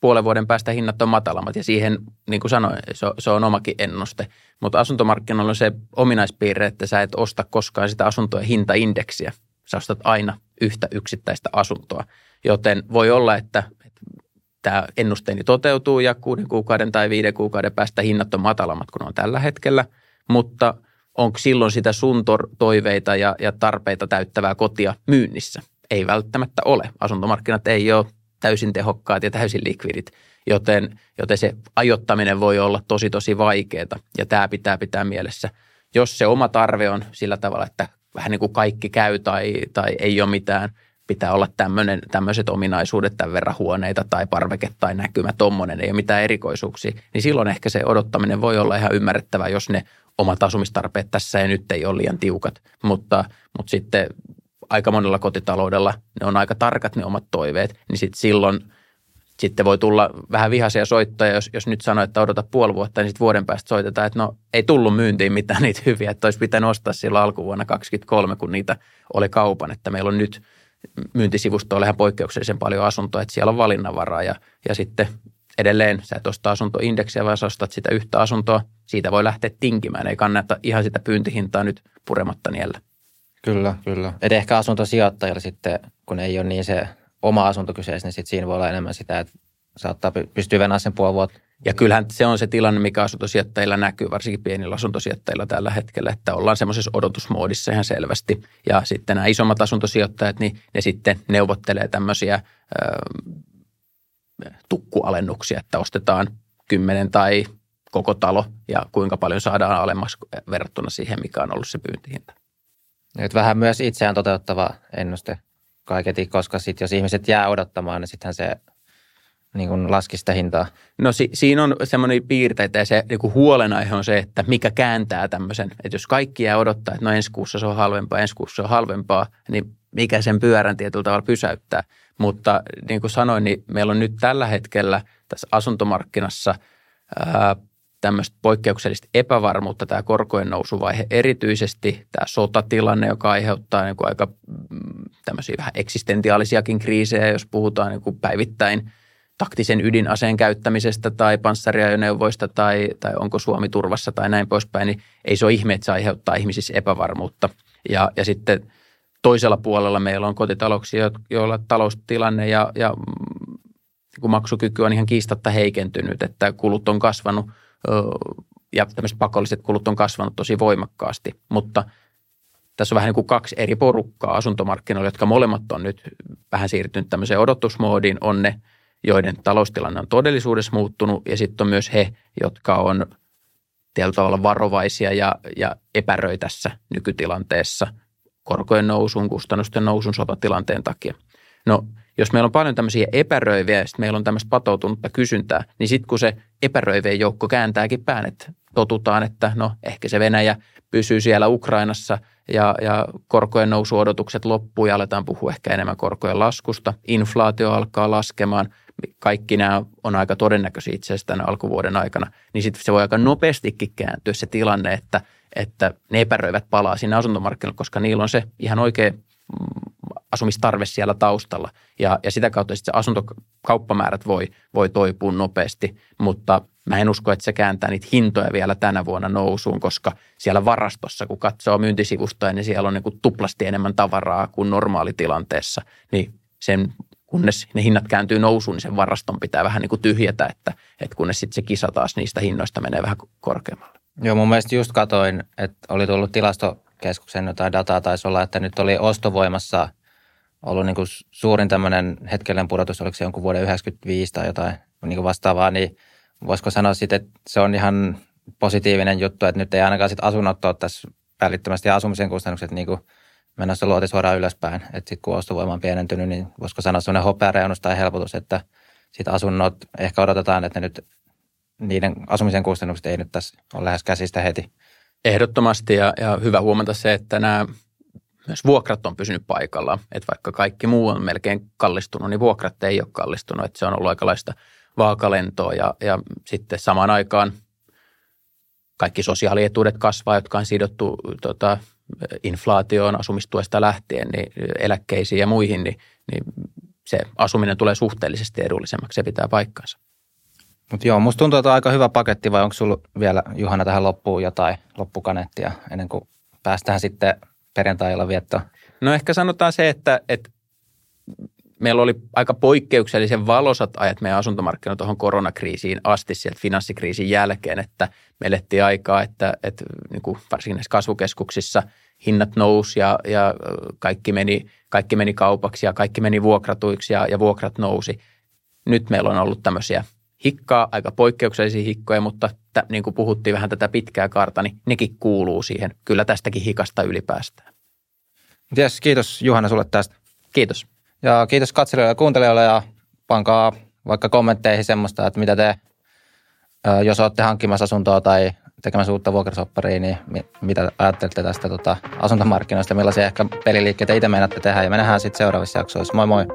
puolen vuoden päästä hinnat on matalammat ja siihen, niin kuin sanoin, se se on omakin ennuste. Mutta asuntomarkkinoilla on se ominaispiirre, että sä et osta koskaan sitä asuntojen hintaindeksiä. Sä ostat aina yhtä yksittäistä asuntoa, joten voi olla, että, että tämä ennusteeni toteutuu ja kuuden kuukauden tai viiden kuukauden päästä hinnat on matalammat kuin on tällä hetkellä, mutta onko silloin sitä sun toiveita ja, ja tarpeita täyttävää kotia myynnissä? Ei välttämättä ole. Asuntomarkkinat ei ole täysin tehokkaat ja täysin likvidit, joten, joten se ajottaminen voi olla tosi tosi vaikeaa ja tämä pitää pitää mielessä. Jos se oma tarve on sillä tavalla, että vähän niin kuin kaikki käy tai, tai ei ole mitään, pitää olla tämmöinen, tämmöiset ominaisuudet tämän verran huoneita tai parveke tai näkymä, tuommoinen, ei ole mitään erikoisuuksia, niin silloin ehkä se odottaminen voi olla ihan ymmärrettävä, jos ne omat asumistarpeet tässä ja nyt ei ole liian tiukat. Mutta, mutta sitten aika monella kotitaloudella ne on aika tarkat ne omat toiveet, niin sitten silloin sitten voi tulla vähän vihaisia soittoja, jos, jos nyt sanoo, että odota puoli vuotta, niin sitten vuoden päästä soitetaan, että no ei tullut myyntiin mitään niitä hyviä, että olisi pitänyt ostaa silloin alkuvuonna 2023, kun niitä oli kaupan, että meillä on nyt myyntisivustoilla ihan poikkeuksellisen paljon asuntoa, että siellä on valinnanvaraa ja, ja sitten edelleen sä et osta asuntoindeksiä, vaan sä ostat sitä yhtä asuntoa, siitä voi lähteä tinkimään, ei kannata ihan sitä pyyntihintaa nyt purematta niellä. Kyllä, kyllä. Et ehkä asuntosijoittajilla sitten, kun ei ole niin se oma asunto kyseessä, niin sitten siinä voi olla enemmän sitä, että saattaa pystyä venää sen puoli vuotta. Ja kyllähän se on se tilanne, mikä asuntosijoittajilla näkyy, varsinkin pienillä asuntosijoittajilla tällä hetkellä, että ollaan semmoisessa odotusmoodissa ihan selvästi. Ja sitten nämä isommat asuntosijoittajat, niin ne sitten neuvottelee tämmöisiä ö, tukkualennuksia, että ostetaan kymmenen tai koko talo ja kuinka paljon saadaan alemmas verrattuna siihen, mikä on ollut se pyyntihinta. Nyt vähän myös itseään toteuttava ennuste kaiketi, koska sitten jos ihmiset jää odottamaan, niin sittenhän se niin kuin laski sitä hintaa. No si- siinä on semmoinen piirteitä ja se niin kuin huolenaihe on se, että mikä kääntää tämmöisen. Että jos kaikki jää odottaa, että no ensi kuussa se on halvempaa, ensi kuussa se on halvempaa, niin mikä sen pyörän tietyllä tavalla pysäyttää. Mutta niin kuin sanoin, niin meillä on nyt tällä hetkellä tässä asuntomarkkinassa ää, tämmöistä poikkeuksellista epävarmuutta, tämä korkojen nousuvaihe, erityisesti tämä sotatilanne, joka aiheuttaa niin kuin aika mm, tämmöisiä vähän eksistentiaalisiakin kriisejä, jos puhutaan niin kuin päivittäin taktisen ydinaseen käyttämisestä tai panssariajoneuvoista tai, tai onko Suomi turvassa tai näin poispäin, niin ei se ole ihme, että se aiheuttaa ihmisissä epävarmuutta. Ja, ja sitten toisella puolella meillä on kotitalouksia, joilla taloustilanne ja, ja mm, niin maksukyky on ihan kiistatta heikentynyt, että kulut on kasvanut – ja tämmöiset pakolliset kulut on kasvanut tosi voimakkaasti, mutta tässä on vähän niin kuin kaksi eri porukkaa asuntomarkkinoilla, jotka molemmat on nyt vähän siirtynyt tämmöiseen odotusmoodiin. On ne, joiden taloustilanne on todellisuudessa muuttunut ja sitten on myös he, jotka on tietyllä tavalla varovaisia ja, ja epäröi tässä nykytilanteessa korkojen nousun, kustannusten nousun sotatilanteen takia. No jos meillä on paljon tämmöisiä epäröiviä ja sitten meillä on tämmöistä patoutunutta kysyntää, niin sitten kun se epäröivien joukko kääntääkin pään, että totutaan, että no ehkä se Venäjä pysyy siellä Ukrainassa ja, ja korkojen nousuodotukset loppuu ja aletaan puhua ehkä enemmän korkojen laskusta. Inflaatio alkaa laskemaan. Kaikki nämä on aika todennäköisiä itse asiassa tämän alkuvuoden aikana. Niin sitten se voi aika nopeastikin kääntyä se tilanne, että, että ne epäröivät palaa sinne asuntomarkkinoille, koska niillä on se ihan oikea asumistarve siellä taustalla. Ja, ja sitä kautta sitten se asuntokauppamäärät voi, voi toipua nopeasti, mutta mä en usko, että se kääntää niitä hintoja vielä tänä vuonna nousuun, koska siellä varastossa, kun katsoo myyntisivustoja, niin siellä on niin kuin tuplasti enemmän tavaraa kuin normaalitilanteessa. Niin sen kunnes ne hinnat kääntyy nousuun, niin sen varaston pitää vähän niin kuin tyhjätä, että, että kunnes sitten se kisa taas niistä hinnoista menee vähän korkeammalle. Joo, mun mielestä just katoin, että oli tullut tilastokeskuksen jotain dataa, taisi olla, että nyt oli ostovoimassa ollut niin kuin suurin tämmöinen hetkellinen pudotus, oliko se jonkun vuoden 95 tai jotain niin vastaavaa, niin voisiko sanoa sitten, että se on ihan positiivinen juttu, että nyt ei ainakaan sitten asunnot ole tässä välittömästi asumisen kustannukset niin kuin menossa luoti suoraan ylöspäin. Että sitten kun ostovoima on pienentynyt, niin voisiko sanoa sellainen hopeareunus tai helpotus, että sitten asunnot ehkä odotetaan, että ne nyt niiden asumisen kustannukset ei nyt tässä ole lähes käsistä heti. Ehdottomasti ja, ja hyvä huomata se, että nämä myös vuokrat on pysynyt paikallaan. Että vaikka kaikki muu on melkein kallistunut, niin vuokrat ei ole kallistunut. Että se on ollut aikalaista vaakalentoa ja, ja sitten samaan aikaan kaikki sosiaalietuudet kasvaa, jotka on sidottu tota, inflaatioon asumistuesta lähtien, niin eläkkeisiin ja muihin, niin, niin se asuminen tulee suhteellisesti edullisemmaksi, se pitää paikkansa. Mutta joo, musta tuntuu, että on aika hyvä paketti, vai onko sulla vielä Juhana tähän loppuun jotain loppukanettia ennen kuin päästään sitten perjantailla viettoon? No ehkä sanotaan se, että, että meillä oli aika poikkeuksellisen valosat ajat meidän asuntomarkkinoilla tuohon koronakriisiin asti sieltä finanssikriisin jälkeen, että me elettiin aikaa, että, että niin kuin varsinkin näissä kasvukeskuksissa hinnat nousi ja, ja kaikki, meni, kaikki meni kaupaksi ja kaikki meni vuokratuiksi ja, ja vuokrat nousi. Nyt meillä on ollut tämmöisiä hikkaa, aika poikkeuksellisia hikkoja, mutta t- niin kuin puhuttiin vähän tätä pitkää karta, niin nekin kuuluu siihen. Kyllä tästäkin hikasta ylipäästään. Yes, kiitos Juhana sulle tästä. Kiitos. Ja kiitos katselijoille ja kuuntelijoille ja pankaa vaikka kommentteihin semmoista, että mitä te, jos olette hankkimassa asuntoa tai tekemässä uutta vuokrasopparia, niin mitä ajattelette tästä tota, asuntomarkkinoista, millaisia ehkä peliliikkeitä itse meinaatte tehdä ja me nähdään sitten seuraavissa jaksoissa. Moi moi!